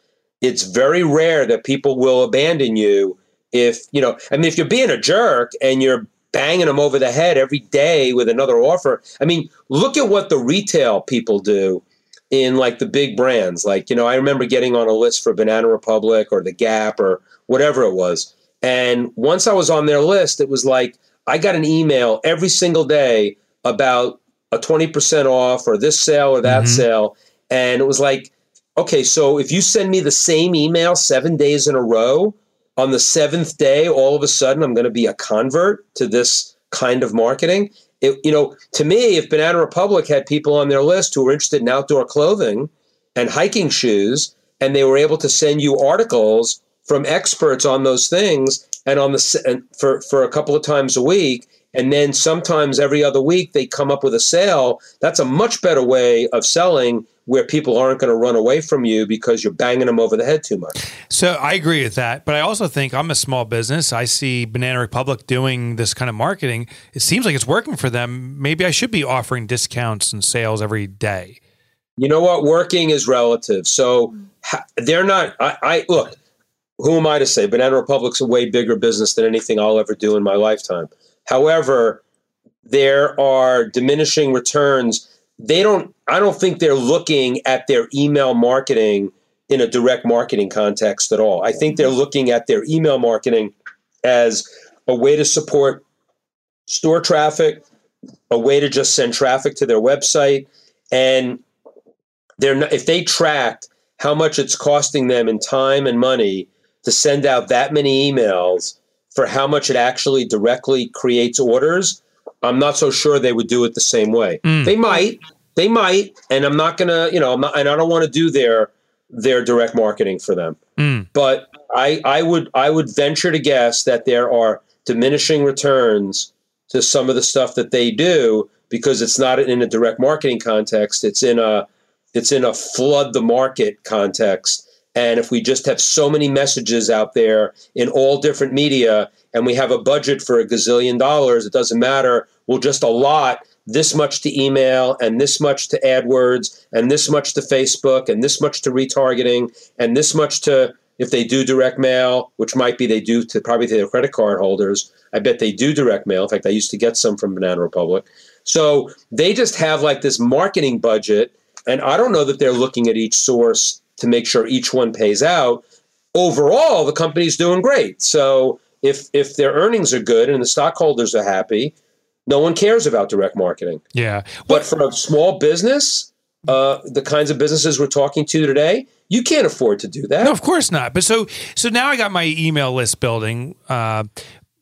Speaker 5: it's very rare that people will abandon you if, you know, I mean, if you're being a jerk and you're banging them over the head every day with another offer. I mean, look at what the retail people do in like the big brands. Like, you know, I remember getting on a list for Banana Republic or The Gap or whatever it was. And once I was on their list, it was like I got an email every single day about a 20% off or this sale or that mm-hmm. sale. And it was like, okay, so if you send me the same email seven days in a row, on the seventh day, all of a sudden, I'm going to be a convert to this kind of marketing. It, you know, to me, if Banana Republic had people on their list who were interested in outdoor clothing and hiking shoes, and they were able to send you articles from experts on those things, and on the and for for a couple of times a week, and then sometimes every other week they come up with a sale. That's a much better way of selling where people aren't going to run away from you because you're banging them over the head too much.
Speaker 1: So I agree with that, but I also think I'm a small business. I see Banana Republic doing this kind of marketing. It seems like it's working for them. Maybe I should be offering discounts and sales every day.
Speaker 5: You know what? Working is relative. So they're not. I, I look. Who am I to say? Banana Republic's a way bigger business than anything I'll ever do in my lifetime. However, there are diminishing returns they don't i don't think they're looking at their email marketing in a direct marketing context at all i think they're looking at their email marketing as a way to support store traffic a way to just send traffic to their website and they're not, if they tracked how much it's costing them in time and money to send out that many emails for how much it actually directly creates orders I'm not so sure they would do it the same way. Mm. They might, they might, and I'm not gonna, you know, I'm not, and I don't want to do their their direct marketing for them. Mm. But I I would I would venture to guess that there are diminishing returns to some of the stuff that they do because it's not in a direct marketing context. It's in a it's in a flood the market context. And if we just have so many messages out there in all different media and we have a budget for a gazillion dollars, it doesn't matter. We'll just allot this much to email and this much to AdWords and this much to Facebook and this much to retargeting and this much to if they do direct mail, which might be they do to probably to their credit card holders. I bet they do direct mail. In fact, I used to get some from Banana Republic. So they just have like this marketing budget, and I don't know that they're looking at each source to make sure each one pays out. Overall, the company's doing great. So if if their earnings are good and the stockholders are happy, no one cares about direct marketing.
Speaker 1: Yeah.
Speaker 5: But for a small business, uh, the kinds of businesses we're talking to today, you can't afford to do that.
Speaker 1: No, of course not. But so so now I got my email list building. Uh,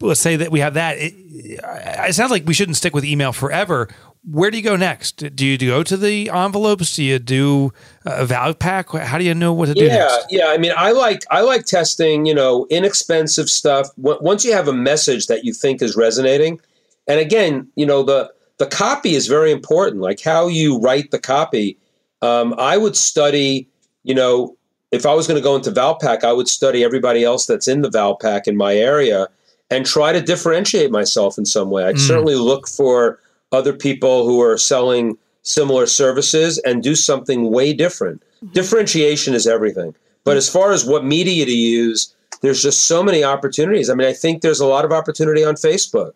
Speaker 1: let's say that we have that. It, it sounds like we shouldn't stick with email forever where do you go next? Do you go to the envelopes? Do you do a Valpak? How do you know what to do?
Speaker 5: Yeah,
Speaker 1: next?
Speaker 5: yeah. I mean, I like I like testing. You know, inexpensive stuff. Once you have a message that you think is resonating, and again, you know, the the copy is very important. Like how you write the copy. Um, I would study. You know, if I was going to go into Valpak, I would study everybody else that's in the Valpak in my area and try to differentiate myself in some way. I'd mm. certainly look for other people who are selling similar services and do something way different. Mm-hmm. Differentiation is everything. But as far as what media to use, there's just so many opportunities. I mean, I think there's a lot of opportunity on Facebook.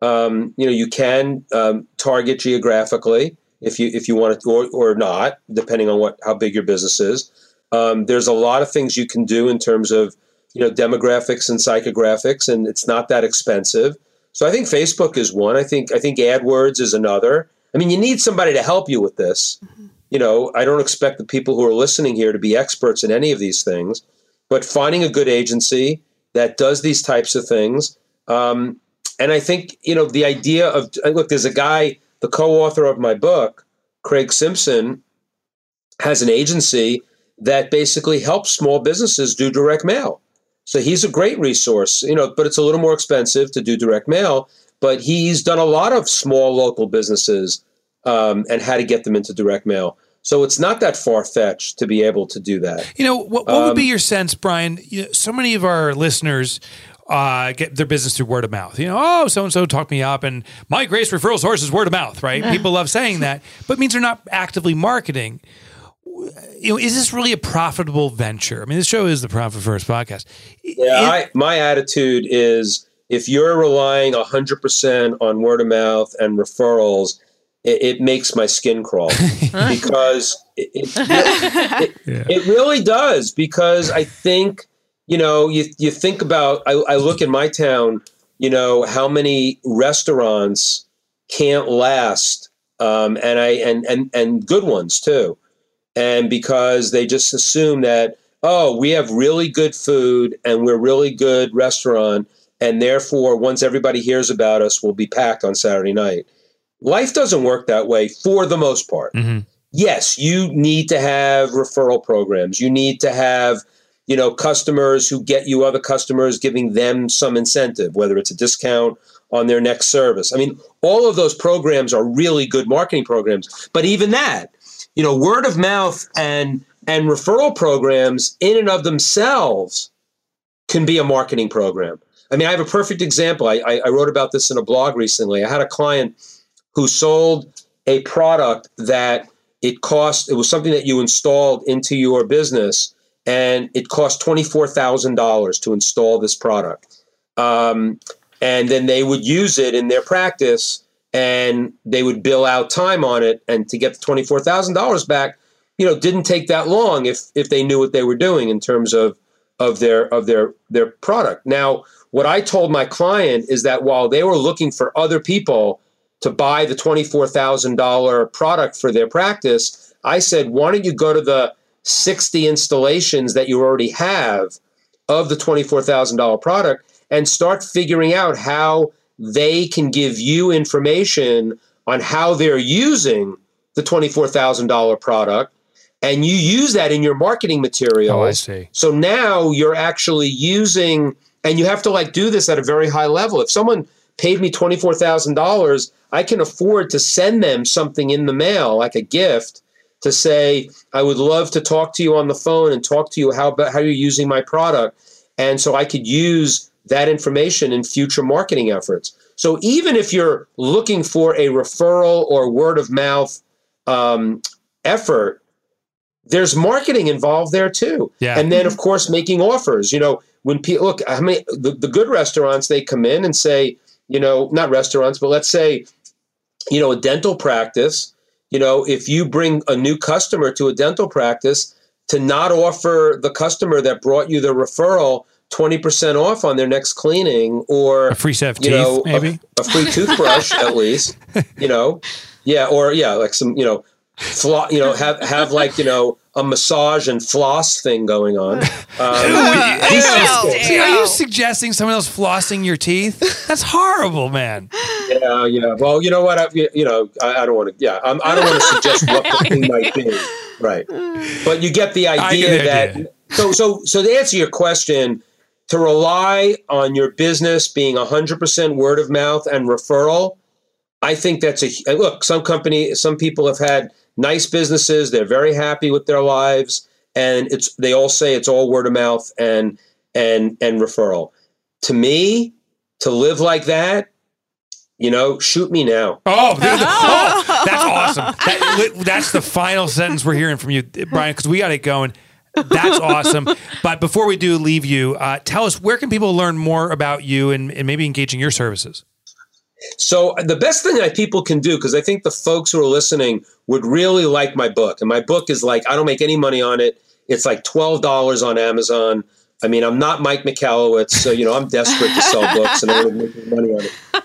Speaker 5: Um, you know, you can um, target geographically if you if you want to, or, or not, depending on what how big your business is. Um, there's a lot of things you can do in terms of you know demographics and psychographics, and it's not that expensive. So I think Facebook is one. I think I think AdWords is another. I mean, you need somebody to help you with this. Mm-hmm. You know, I don't expect the people who are listening here to be experts in any of these things, but finding a good agency that does these types of things. Um, and I think you know the idea of look. There's a guy, the co-author of my book, Craig Simpson, has an agency that basically helps small businesses do direct mail. So he's a great resource, you know, but it's a little more expensive to do direct mail. But he's done a lot of small local businesses um, and how to get them into direct mail. So it's not that far fetched to be able to do that.
Speaker 1: You know, what, what um, would be um, your sense, Brian? You know, so many of our listeners uh, get their business through word of mouth. You know, oh, so and so talked me up, and my Grace referral source is word of mouth, right? People love saying that, but means they're not actively marketing. You know, is this really a profitable venture? I mean, this show is the Profit First podcast.
Speaker 5: Yeah, it, I, my attitude is if you're relying 100% on word of mouth and referrals, it, it makes my skin crawl because it, it, yeah. it, really does. Because I think, you know, you, you think about, I, I look in my town, you know, how many restaurants can't last. Um, and I and, and and good ones too, and because they just assume that oh we have really good food and we're really good restaurant and therefore once everybody hears about us we'll be packed on Saturday night Life doesn't work that way for the most part. Mm-hmm. Yes, you need to have referral programs. You need to have, you know, customers who get you other customers, giving them some incentive, whether it's a discount on their next service. I mean, all of those programs are really good marketing programs. But even that, you know, word of mouth and and referral programs in and of themselves can be a marketing program. I mean, I have a perfect example. I, I, I wrote about this in a blog recently. I had a client who sold a product that it cost it was something that you installed into your business and it cost $24000 to install this product um, and then they would use it in their practice and they would bill out time on it and to get the $24000 back you know didn't take that long if if they knew what they were doing in terms of of their of their their product. Now what i told my client is that while they were looking for other people to buy the $24,000 product for their practice, I said, why don't you go to the 60 installations that you already have of the $24,000 product and start figuring out how they can give you information on how they're using the $24,000 product and you use that in your marketing material. Oh,
Speaker 1: I see.
Speaker 5: So now you're actually using and you have to like do this at a very high level. If someone paid me $24,000, I can afford to send them something in the mail, like a gift, to say, I would love to talk to you on the phone and talk to you how, about how you're using my product. And so I could use that information in future marketing efforts. So even if you're looking for a referral or word of mouth um, effort, there's marketing involved there too.
Speaker 1: Yeah.
Speaker 5: And then, of course, making offers. You know, when people look, I mean, the, the good restaurants, they come in and say, you know, not restaurants, but let's say, you know, a dental practice, you know, if you bring a new customer to a dental practice, to not offer the customer that brought you the referral 20% off on their next cleaning or
Speaker 1: a free set of
Speaker 5: you
Speaker 1: teeth,
Speaker 5: know,
Speaker 1: maybe
Speaker 5: a, a free toothbrush at least, you know, yeah, or yeah, like some, you know, flaw, you know, have, have like, you know, a massage and floss thing going on. Um,
Speaker 1: See, are you suggesting someone else flossing your teeth? That's horrible, man.
Speaker 5: Yeah, yeah. Well, you know what? I, you know, I, I don't want to. Yeah, I'm, I do not want to suggest what the thing might be. Right, but you get the idea get that. Idea. So, so, so to answer your question, to rely on your business being 100% word of mouth and referral, I think that's a look. Some company, some people have had nice businesses. They're very happy with their lives, and it's they all say it's all word of mouth and and and referral. To me, to live like that, you know, shoot me now.
Speaker 1: Oh, oh that's awesome. That, that's the final sentence we're hearing from you, Brian, because we got it going. That's awesome. But before we do leave you, uh, tell us where can people learn more about you and, and maybe engaging your services?
Speaker 5: So the best thing that people can do, because I think the folks who are listening would really like my book, and my book is like I don't make any money on it. It's like twelve dollars on Amazon. I mean, I'm not Mike Michalowicz, so you know I'm desperate to sell books, and I want to make money on it.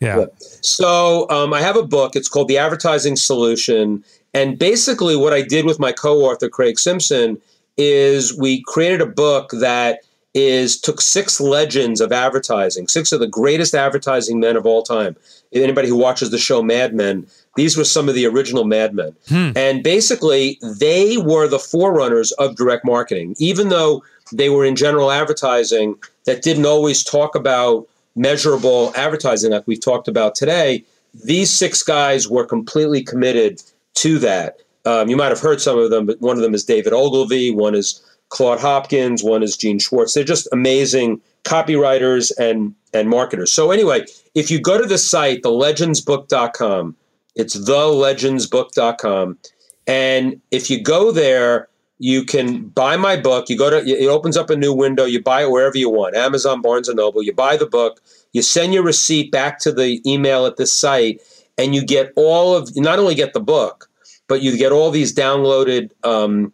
Speaker 1: Yeah. yeah.
Speaker 5: So um, I have a book. It's called The Advertising Solution, and basically what I did with my co-author Craig Simpson is we created a book that is took six legends of advertising, six of the greatest advertising men of all time. Anybody who watches the show Mad Men, these were some of the original Mad Men. Hmm. And basically, they were the forerunners of direct marketing, even though they were in general advertising that didn't always talk about measurable advertising like we've talked about today. These six guys were completely committed to that. Um, you might have heard some of them, but one of them is David Ogilvy, one is Claude Hopkins, one is Gene Schwartz. They're just amazing copywriters and and marketers. So anyway, if you go to the site, thelegendsbook.com, it's thelegendsbook.com, and if you go there, you can buy my book. You go to it opens up a new window. You buy it wherever you want, Amazon, Barnes and Noble. You buy the book. You send your receipt back to the email at this site, and you get all of. Not only get the book, but you get all these downloaded. Um,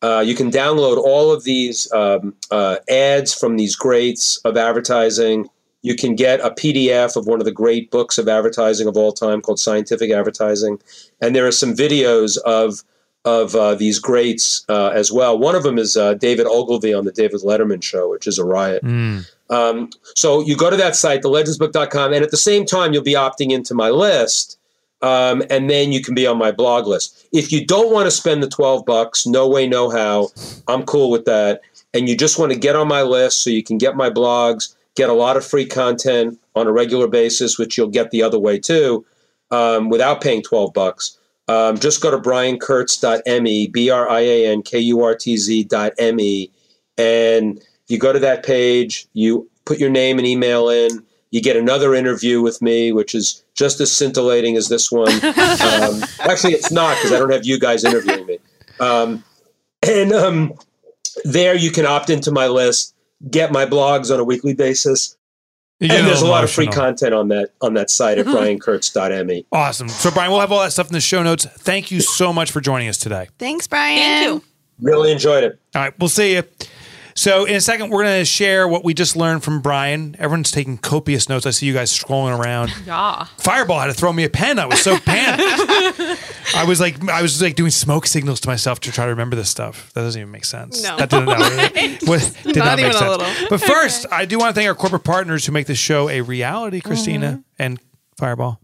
Speaker 5: uh, you can download all of these um, uh, ads from these greats of advertising. You can get a PDF of one of the great books of advertising of all time called Scientific Advertising, and there are some videos of of uh, these greats uh, as well. One of them is uh, David Ogilvy on the David Letterman show, which is a riot. Um, so you go to that site, thelegendsbook.com, and at the same time, you'll be opting into my list. Um, and then you can be on my blog list. If you don't want to spend the 12 bucks, no way, no how, I'm cool with that. And you just want to get on my list so you can get my blogs, get a lot of free content on a regular basis, which you'll get the other way too, um, without paying 12 bucks. Um, just go to briankurtz.me, B R I A N K U R T Z dot M-E, and you go to that page, you put your name and email in, you get another interview with me, which is just as scintillating as this one. Um, actually, it's not because I don't have you guys interviewing me. Um, and um, there you can opt into my list, get my blogs on a weekly basis.
Speaker 1: You
Speaker 5: And there's a
Speaker 1: little
Speaker 5: lot of free content on that on that site at briankurtz.me.
Speaker 1: Awesome. So, Brian, we'll have all that stuff in the show notes. Thank you so much for joining us today.
Speaker 3: Thanks, Brian.
Speaker 2: Thank you.
Speaker 5: Really enjoyed it.
Speaker 1: All right, we'll see you. So, in a second, we're going to share what we just learned from Brian. Everyone's taking copious notes. I see you guys scrolling around.
Speaker 2: Yeah.
Speaker 1: Fireball had to throw me a pen. I was so panicked. I was like, I was like doing smoke signals to myself to try to remember this stuff. That doesn't even make sense.
Speaker 3: No.
Speaker 1: that didn't, did not,
Speaker 3: Not
Speaker 1: make
Speaker 3: even a
Speaker 1: sense.
Speaker 3: little.
Speaker 1: But first, I do want to thank our corporate partners who make this show a reality, Christina
Speaker 3: Mm-hmm.
Speaker 1: and Fireball.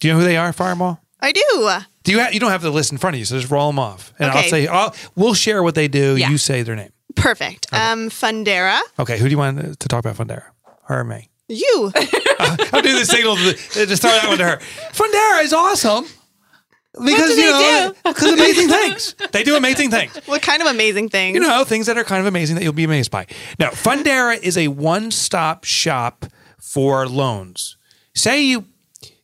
Speaker 1: Do you know who they are, Fireball?
Speaker 3: I do.
Speaker 1: Do you? Ha- you don't have the list in front of you, so just roll them off, and I'll say, I'll, we'll share what they do.
Speaker 2: Yeah.
Speaker 1: You say their name.
Speaker 3: Perfect. Um, Fundera.
Speaker 1: Okay, who do you want to talk about Fundera? Her or me?
Speaker 3: You.
Speaker 1: I'll do the signal. To the, just throw that one to her. Fundera is awesome because you know because amazing things. They do amazing things.
Speaker 3: what kind of amazing things?
Speaker 1: You know things that are kind of amazing that you'll be amazed by. Now, Fundera is a one-stop shop for loans. Say you.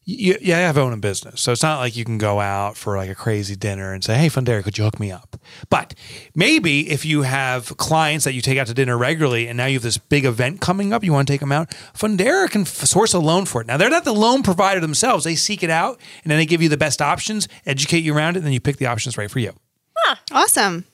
Speaker 1: You, you have own a business, so it's not like you can go out for like a crazy dinner and say, "Hey, Fundera, could you hook me up?" But maybe if you have clients that you take out to dinner regularly, and now you have this big event coming up, you want to take them out. Fundera can f- source a loan for it. Now they're not the loan provider themselves; they seek it out, and then they give you the best options, educate you around it, and then you pick the options right for you.
Speaker 3: Awesome.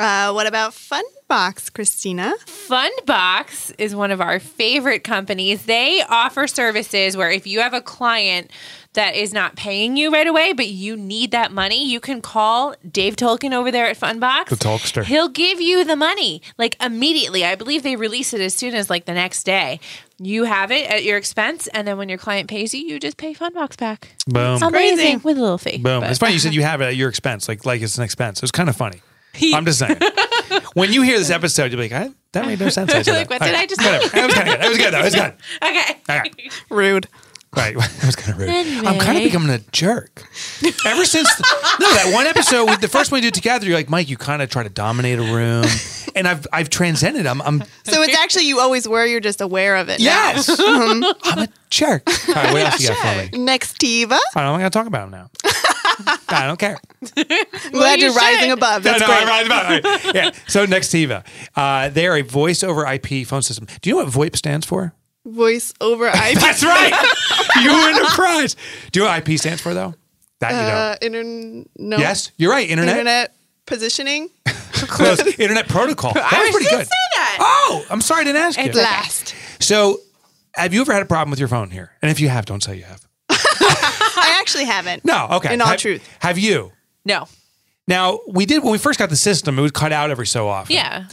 Speaker 3: Uh, what about Fundbox, Christina?
Speaker 2: Fundbox is one of our favorite companies. They offer services where if you have a client that is not paying you right away, but you need that money, you can call Dave Tolkien over there at Fundbox.
Speaker 1: The Tolkster.
Speaker 2: He'll give you the money like immediately. I believe they release it as soon as like the next day. You have it at your expense, and then when your client pays you, you just pay Fundbox back.
Speaker 1: Boom.
Speaker 2: Amazing
Speaker 3: crazy.
Speaker 2: with a little fee.
Speaker 1: Boom.
Speaker 2: but-
Speaker 1: It's funny you said you have it at your expense, like like it's an expense. It's kind of funny. I'm just saying. when you hear this episode, you'll be like, I, that made no sense. I said
Speaker 2: Like,
Speaker 1: that.
Speaker 2: what did
Speaker 1: All
Speaker 2: I just-
Speaker 1: Whatever. That was kind of good. That was good. That was good.
Speaker 2: Okay.
Speaker 1: All right.
Speaker 3: Rude.
Speaker 1: Right. That was kind of rude. I'm kind of
Speaker 2: Anyway.
Speaker 1: becoming a jerk. Ever since, no, that one episode, with the first one we did together, you're like, Mike, you kind of try to dominate a room. And I've I've transcended. I'm, I'm
Speaker 3: So it's actually you always were. You're just aware of it. now.
Speaker 1: yes. Mm-hmm. I'm a jerk. All right. What else you got for me?
Speaker 3: Nextiva.
Speaker 1: I don't got to talk about him now. I don't care.
Speaker 3: I'm glad
Speaker 2: you
Speaker 3: you're rising above.
Speaker 1: No,
Speaker 3: That's
Speaker 1: no,
Speaker 3: great.
Speaker 1: I'm right about it. Yeah. So Nextiva, uh, they're a voice over IP phone system. Do you know what VoIP stands for?
Speaker 3: Voice over IP.
Speaker 1: That's right. you win a prize. Do you know what IP stands for though? That you
Speaker 3: Uh,
Speaker 1: don't.
Speaker 3: intern- no.
Speaker 1: Yes, you're right. Internet.
Speaker 3: Internet positioning.
Speaker 1: Close. Internet protocol. That was
Speaker 2: was
Speaker 1: pretty good.
Speaker 2: say that.
Speaker 1: Oh, I'm sorry I didn't ask you.
Speaker 2: It's okay.
Speaker 3: Last.
Speaker 1: So, have you ever had a problem with your phone here? And if you have, don't say you have.
Speaker 3: I actually haven't.
Speaker 1: No. Okay.
Speaker 3: In all
Speaker 1: Have-
Speaker 3: truth.
Speaker 1: have you?
Speaker 2: No.
Speaker 1: Now we did when we first got the system. It would cut out every so often.
Speaker 2: Yeah.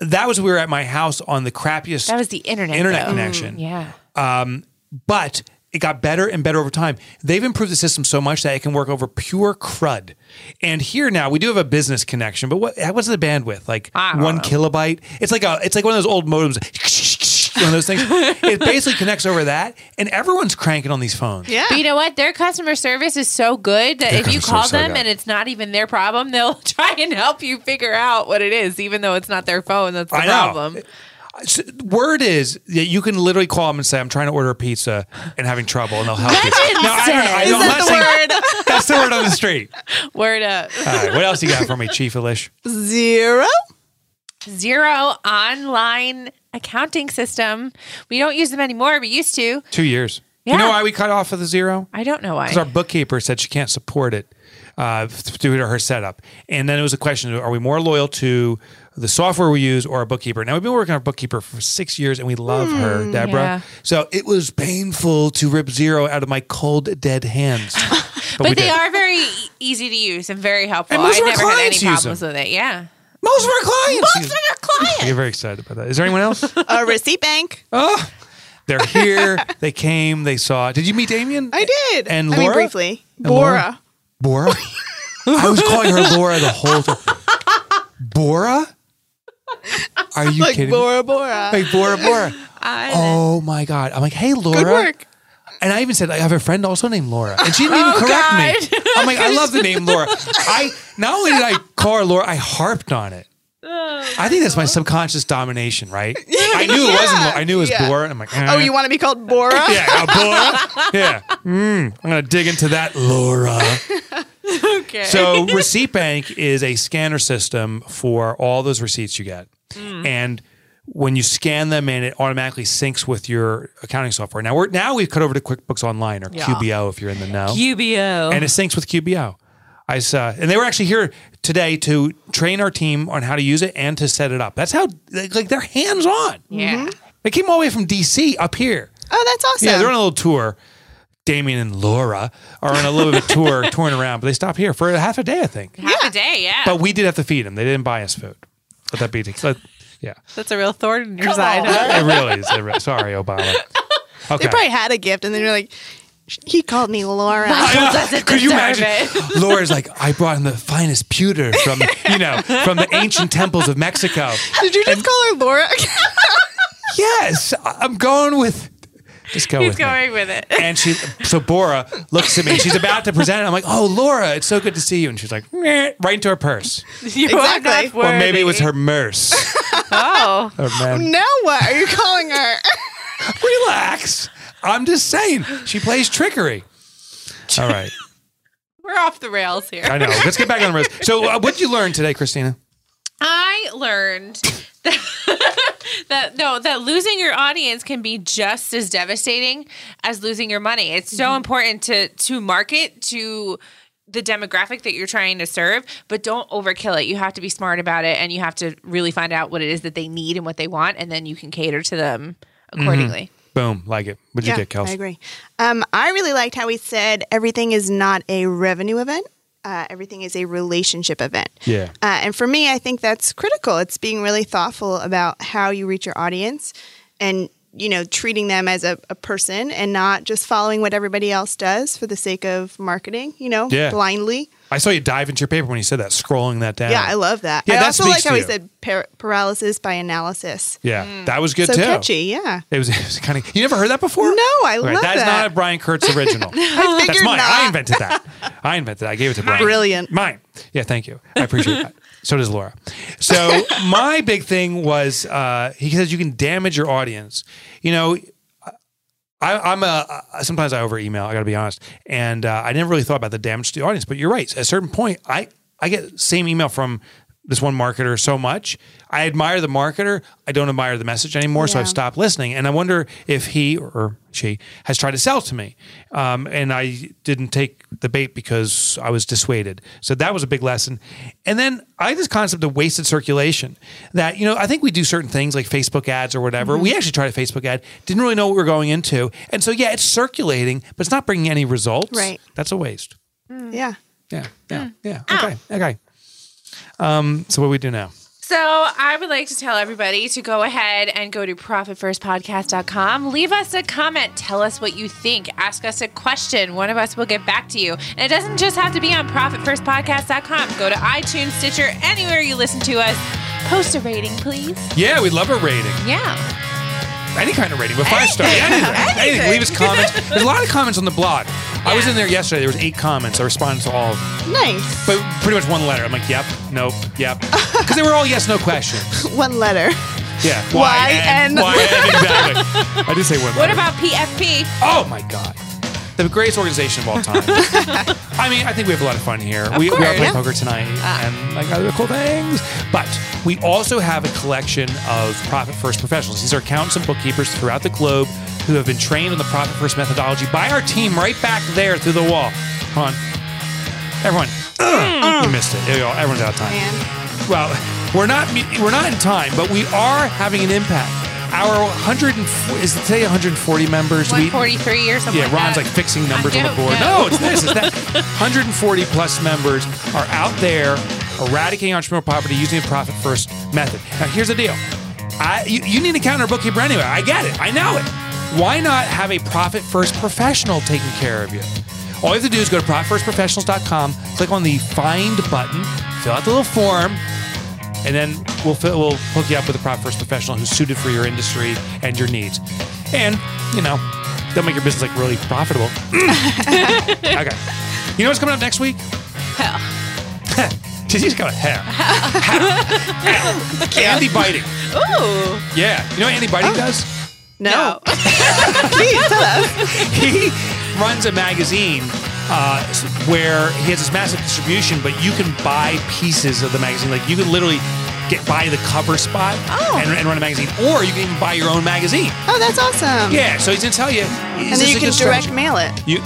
Speaker 1: that was we were at my house on the crappiest
Speaker 2: That was the internet.
Speaker 1: internet
Speaker 2: though.
Speaker 1: connection.
Speaker 2: Mm, yeah.
Speaker 1: Um, but it got better and better over time. They've improved the system so much that it can work over pure crud. And here now we do have a business connection, but what what's the bandwidth? Like one
Speaker 2: know.
Speaker 1: kilobyte? It's like a it's like one of those old modems. One of those things. It basically connects over that, and everyone's cranking on these phones.
Speaker 3: Yeah.
Speaker 2: But you know what? Their customer service is so good that
Speaker 1: Their
Speaker 2: if you call
Speaker 1: service so
Speaker 2: them and it's not even their problem, they'll try and help you figure out what it is, even though it's not their phone that's the
Speaker 1: I know.
Speaker 2: problem.
Speaker 1: Word is that you can literally call them and say, "I'm trying to order a pizza and having trouble," and they'll help you.
Speaker 2: Legend
Speaker 1: No, I don't know. I don't- I'm
Speaker 3: that
Speaker 1: saying-
Speaker 3: the word?
Speaker 1: That's the word on the street.
Speaker 2: Word up.
Speaker 1: All right, what else you got for me, Chief Elish?
Speaker 3: Xero.
Speaker 2: Xero online accounting system. We don't use them anymore. We used to.
Speaker 1: Two years.
Speaker 2: Yeah.
Speaker 1: You know why we cut off of the Xero?
Speaker 2: I don't know why.
Speaker 1: Because our bookkeeper said she can't support it uh, due to her setup. And then it was a question: Are we more loyal to the software we use or our bookkeeper? Now we've been working with our bookkeeper for six years, and we love her, Deborah.
Speaker 2: yeah.
Speaker 1: So it was painful to rip Xero out of my cold, dead hands.
Speaker 2: but
Speaker 1: we
Speaker 2: they
Speaker 1: did.
Speaker 2: are very easy to use and very helpful.
Speaker 1: And
Speaker 2: I never had any problems with it. Yeah.
Speaker 1: Most of our clients.
Speaker 2: Most of our clients.
Speaker 1: I get very excited about that. Is there anyone else?
Speaker 3: A receipt bank.
Speaker 1: oh, they're here. They came. They saw. Did you meet Damien?
Speaker 3: I did.
Speaker 1: And
Speaker 3: I mean,
Speaker 1: Laura?
Speaker 3: briefly.
Speaker 1: And Laura?
Speaker 3: Bora.
Speaker 1: Bora? I was calling her Laura the whole time. Bora? Are you
Speaker 3: Like
Speaker 1: kidding?
Speaker 3: Bora Bora.
Speaker 1: me? Like Bora Bora.
Speaker 2: I,
Speaker 1: Oh my God. I'm like, hey, Laura.
Speaker 3: Good work.
Speaker 1: And I even said, I have a friend also named Laura. And she didn't even
Speaker 2: Oh,
Speaker 1: correct me. I'm like, I love the name Laura. I not only did I call her Laura, I harped on it. I think that's my subconscious domination, right? I knew it wasn't Laura. I knew it was
Speaker 3: Yeah.
Speaker 1: Bora. I'm like,
Speaker 3: Oh,
Speaker 1: eh.
Speaker 3: you want to be called Bora?
Speaker 1: Yeah, uh, Bora. Yeah. Mm, I'm going to dig into that, Laura.
Speaker 2: okay.
Speaker 1: So Receipt Bank is a scanner system for all those receipts you get. And when you scan them in, it automatically syncs with your accounting software. Now we're now we've cut over to QuickBooks Online or
Speaker 2: Yeah.
Speaker 1: QBO if you're in the know.
Speaker 2: QBO.
Speaker 1: and it syncs with QBO. I saw, uh, and they were actually here today to train our team on how to use it and to set it up. That's how like like, they're hands on.
Speaker 2: yeah. Mm-hmm.
Speaker 1: They came all the way from DC up here.
Speaker 3: Oh, that's awesome.
Speaker 1: Yeah, they're on a little tour. Damien and Laura are on a little bit of tour, touring around, but they stop here for half a day, I think.
Speaker 2: Half a day, yeah.
Speaker 1: But we did have to feed them. They didn't buy us food. Let that be. Let, yeah,
Speaker 2: That's a real thorn in your side. huh?
Speaker 1: it really is. It re- Sorry, Obama. Okay.
Speaker 3: They probably had a gift, and then you're like, he called me Laura.
Speaker 1: Could you imagine?
Speaker 2: it.
Speaker 1: Laura's like, I brought in the finest pewter from, you know, from the ancient temples of Mexico.
Speaker 3: Did you just call her Laura?
Speaker 1: Yes, I'm going with. Just go
Speaker 2: He's
Speaker 1: with me.
Speaker 2: going with it.
Speaker 1: And she, so Bora looks at me. She's about to present it. I'm like, "Oh, Laura, it's so good to see you." And she's like, "Meh," right into her purse,
Speaker 2: You
Speaker 3: Exactly.
Speaker 2: not
Speaker 1: or maybe it was her merce.
Speaker 2: Oh.
Speaker 1: Oh man,
Speaker 3: now what are you calling her?
Speaker 1: relax. I'm just saying, she plays trickery. All right,
Speaker 2: We're off the rails here.
Speaker 1: I know. Let's get back on the rails. So, uh, what did you learn today, Christina?
Speaker 2: I learned that, that no, that losing your audience can be just as devastating as losing your money. It's so important to to market to the demographic that you're trying to serve, but don't overkill it. You have to be smart about it and you have to really find out what it is that they need and what they want and then you can cater to them accordingly.
Speaker 1: Boom, like it. What'd you get, Kels?
Speaker 3: I agree. Um, I really liked how he said everything is not a revenue event. Uh, everything is a relationship event.
Speaker 1: Yeah.
Speaker 3: Uh, and for me, I think that's critical. It's being really thoughtful about how you reach your audience and, you know, treating them as a, a person and not just following what everybody else does for the sake of marketing, you know,
Speaker 1: Yeah.
Speaker 3: blindly.
Speaker 1: I saw you dive into your paper when you said that, scrolling that down.
Speaker 3: Yeah, I love that.
Speaker 1: Yeah,
Speaker 3: I
Speaker 1: that
Speaker 3: also like how
Speaker 1: to
Speaker 3: he said par- paralysis by analysis.
Speaker 1: Yeah, that was good
Speaker 3: so
Speaker 1: too.
Speaker 3: catchy, yeah.
Speaker 1: It was, it was kind of. You never heard that before?
Speaker 3: No, I
Speaker 1: Okay,
Speaker 3: love
Speaker 1: that is not a Brian Kurtz original.
Speaker 3: I
Speaker 1: That's
Speaker 3: figured
Speaker 1: mine. I invented that. I invented that. I gave it to Brian.
Speaker 3: Brilliant.
Speaker 1: Mine. Yeah, thank you. I appreciate that. So does Laura. So my big thing was uh, he says you can damage your audience. You know, I, I'm a sometimes I over email. I got to be honest, and uh, I never really thought about the damage to the audience. But you're right. At a certain point, I I get same email from this one marketer so much. I admire the marketer. I don't admire the message anymore. So I've stopped listening. And I wonder if he or she has tried to sell to me, um, and I didn't take the bait because I was dissuaded. So that was a big lesson. And then I had this concept of wasted circulation. That you know, I think we do certain things like Facebook ads or whatever.
Speaker 3: Mm-hmm.
Speaker 1: We actually tried a Facebook ad, didn't really know what we were going into, and so yeah, it's circulating, but it's not bringing any results.
Speaker 3: Right.
Speaker 1: That's a waste.
Speaker 3: Yeah.
Speaker 1: Yeah. Yeah.
Speaker 3: Hmm.
Speaker 1: Yeah. Okay. Okay. Um, so what do we do now?
Speaker 2: So I would like to tell everybody to go ahead and go to profitfirstpodcast.com. Leave us a comment. Tell us what you think. Ask us a question. One of us will get back to you. And it doesn't just have to be on profitfirstpodcast.com. Go to iTunes, Stitcher, anywhere you listen to us. Post a rating, please.
Speaker 1: Yeah, we'd love a rating.
Speaker 2: Yeah.
Speaker 1: Any kind of rating, but five stars. Anything. Anything. Leave us comments. There's a lot of comments on the blog. I was in there yesterday. There was eight comments. I responded to all of them,
Speaker 3: Nice.
Speaker 1: but pretty much one letter. I'm like, yep, nope, yep, because they were all yes, no questions.
Speaker 3: One letter.
Speaker 1: Yeah.
Speaker 3: Y-N.
Speaker 1: Y-N, exactly. I did say one.
Speaker 2: What
Speaker 1: letter.
Speaker 2: about PFP?
Speaker 1: Oh my god. The greatest organization of all time. I mean, I think we have a lot of fun here. we, we are playing
Speaker 3: Yeah.
Speaker 1: poker tonight ah. and like other cool things. But we also have a collection of Profit First professionals. These are accountants and bookkeepers throughout the globe who have been trained on the Profit First methodology by our team right back there through the wall. Come on. Everyone. Ugh, you missed it. There you go. Everyone's out of time.
Speaker 3: And
Speaker 1: Well, we're not we're not in time, but we are having an impact. Our 104 is it today 140 members. We-
Speaker 2: 143 or something
Speaker 1: yeah, Ron's
Speaker 2: that.
Speaker 1: like fixing numbers on the board.
Speaker 2: no.
Speaker 1: No, it's this, it's that. 140 plus members are out there eradicating entrepreneurial poverty using the profit first method. Now, here's the deal. I, you, you need a counter bookkeeper anyway. I get it. I know it. Why not have a profit first professional taking care of you? All you have to do is go to profitfirstprofessionals.com, click on the find button, fill out the little form, and then we'll fill, we'll hook you up with a profit first professional who's suited for your industry and your needs. And you know, they'll make your business like really profitable. okay. You know what's coming up next week?
Speaker 2: Hell.
Speaker 1: She's going hell. Andy biting.
Speaker 2: Ooh.
Speaker 1: Yeah. You know what Andy biting oh. does?
Speaker 3: no.
Speaker 2: No.
Speaker 3: Please tell us.
Speaker 1: he runs a magazine uh, where he has this massive distribution, but you can buy pieces of the magazine. Like you can literally get buy the cover spot
Speaker 3: Oh.
Speaker 1: and, and run a magazine, or you can even buy your own magazine.
Speaker 3: Oh, that's awesome.
Speaker 1: Yeah, so he's gonna tell you.
Speaker 3: And then you can direct mail it.
Speaker 1: You,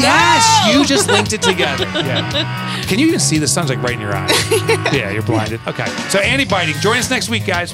Speaker 1: yes, you just linked it together. Yeah. Can you even see the sun's like right in your eyes? yeah, you're blinded. Okay. So Andy biting. Join us next week, guys.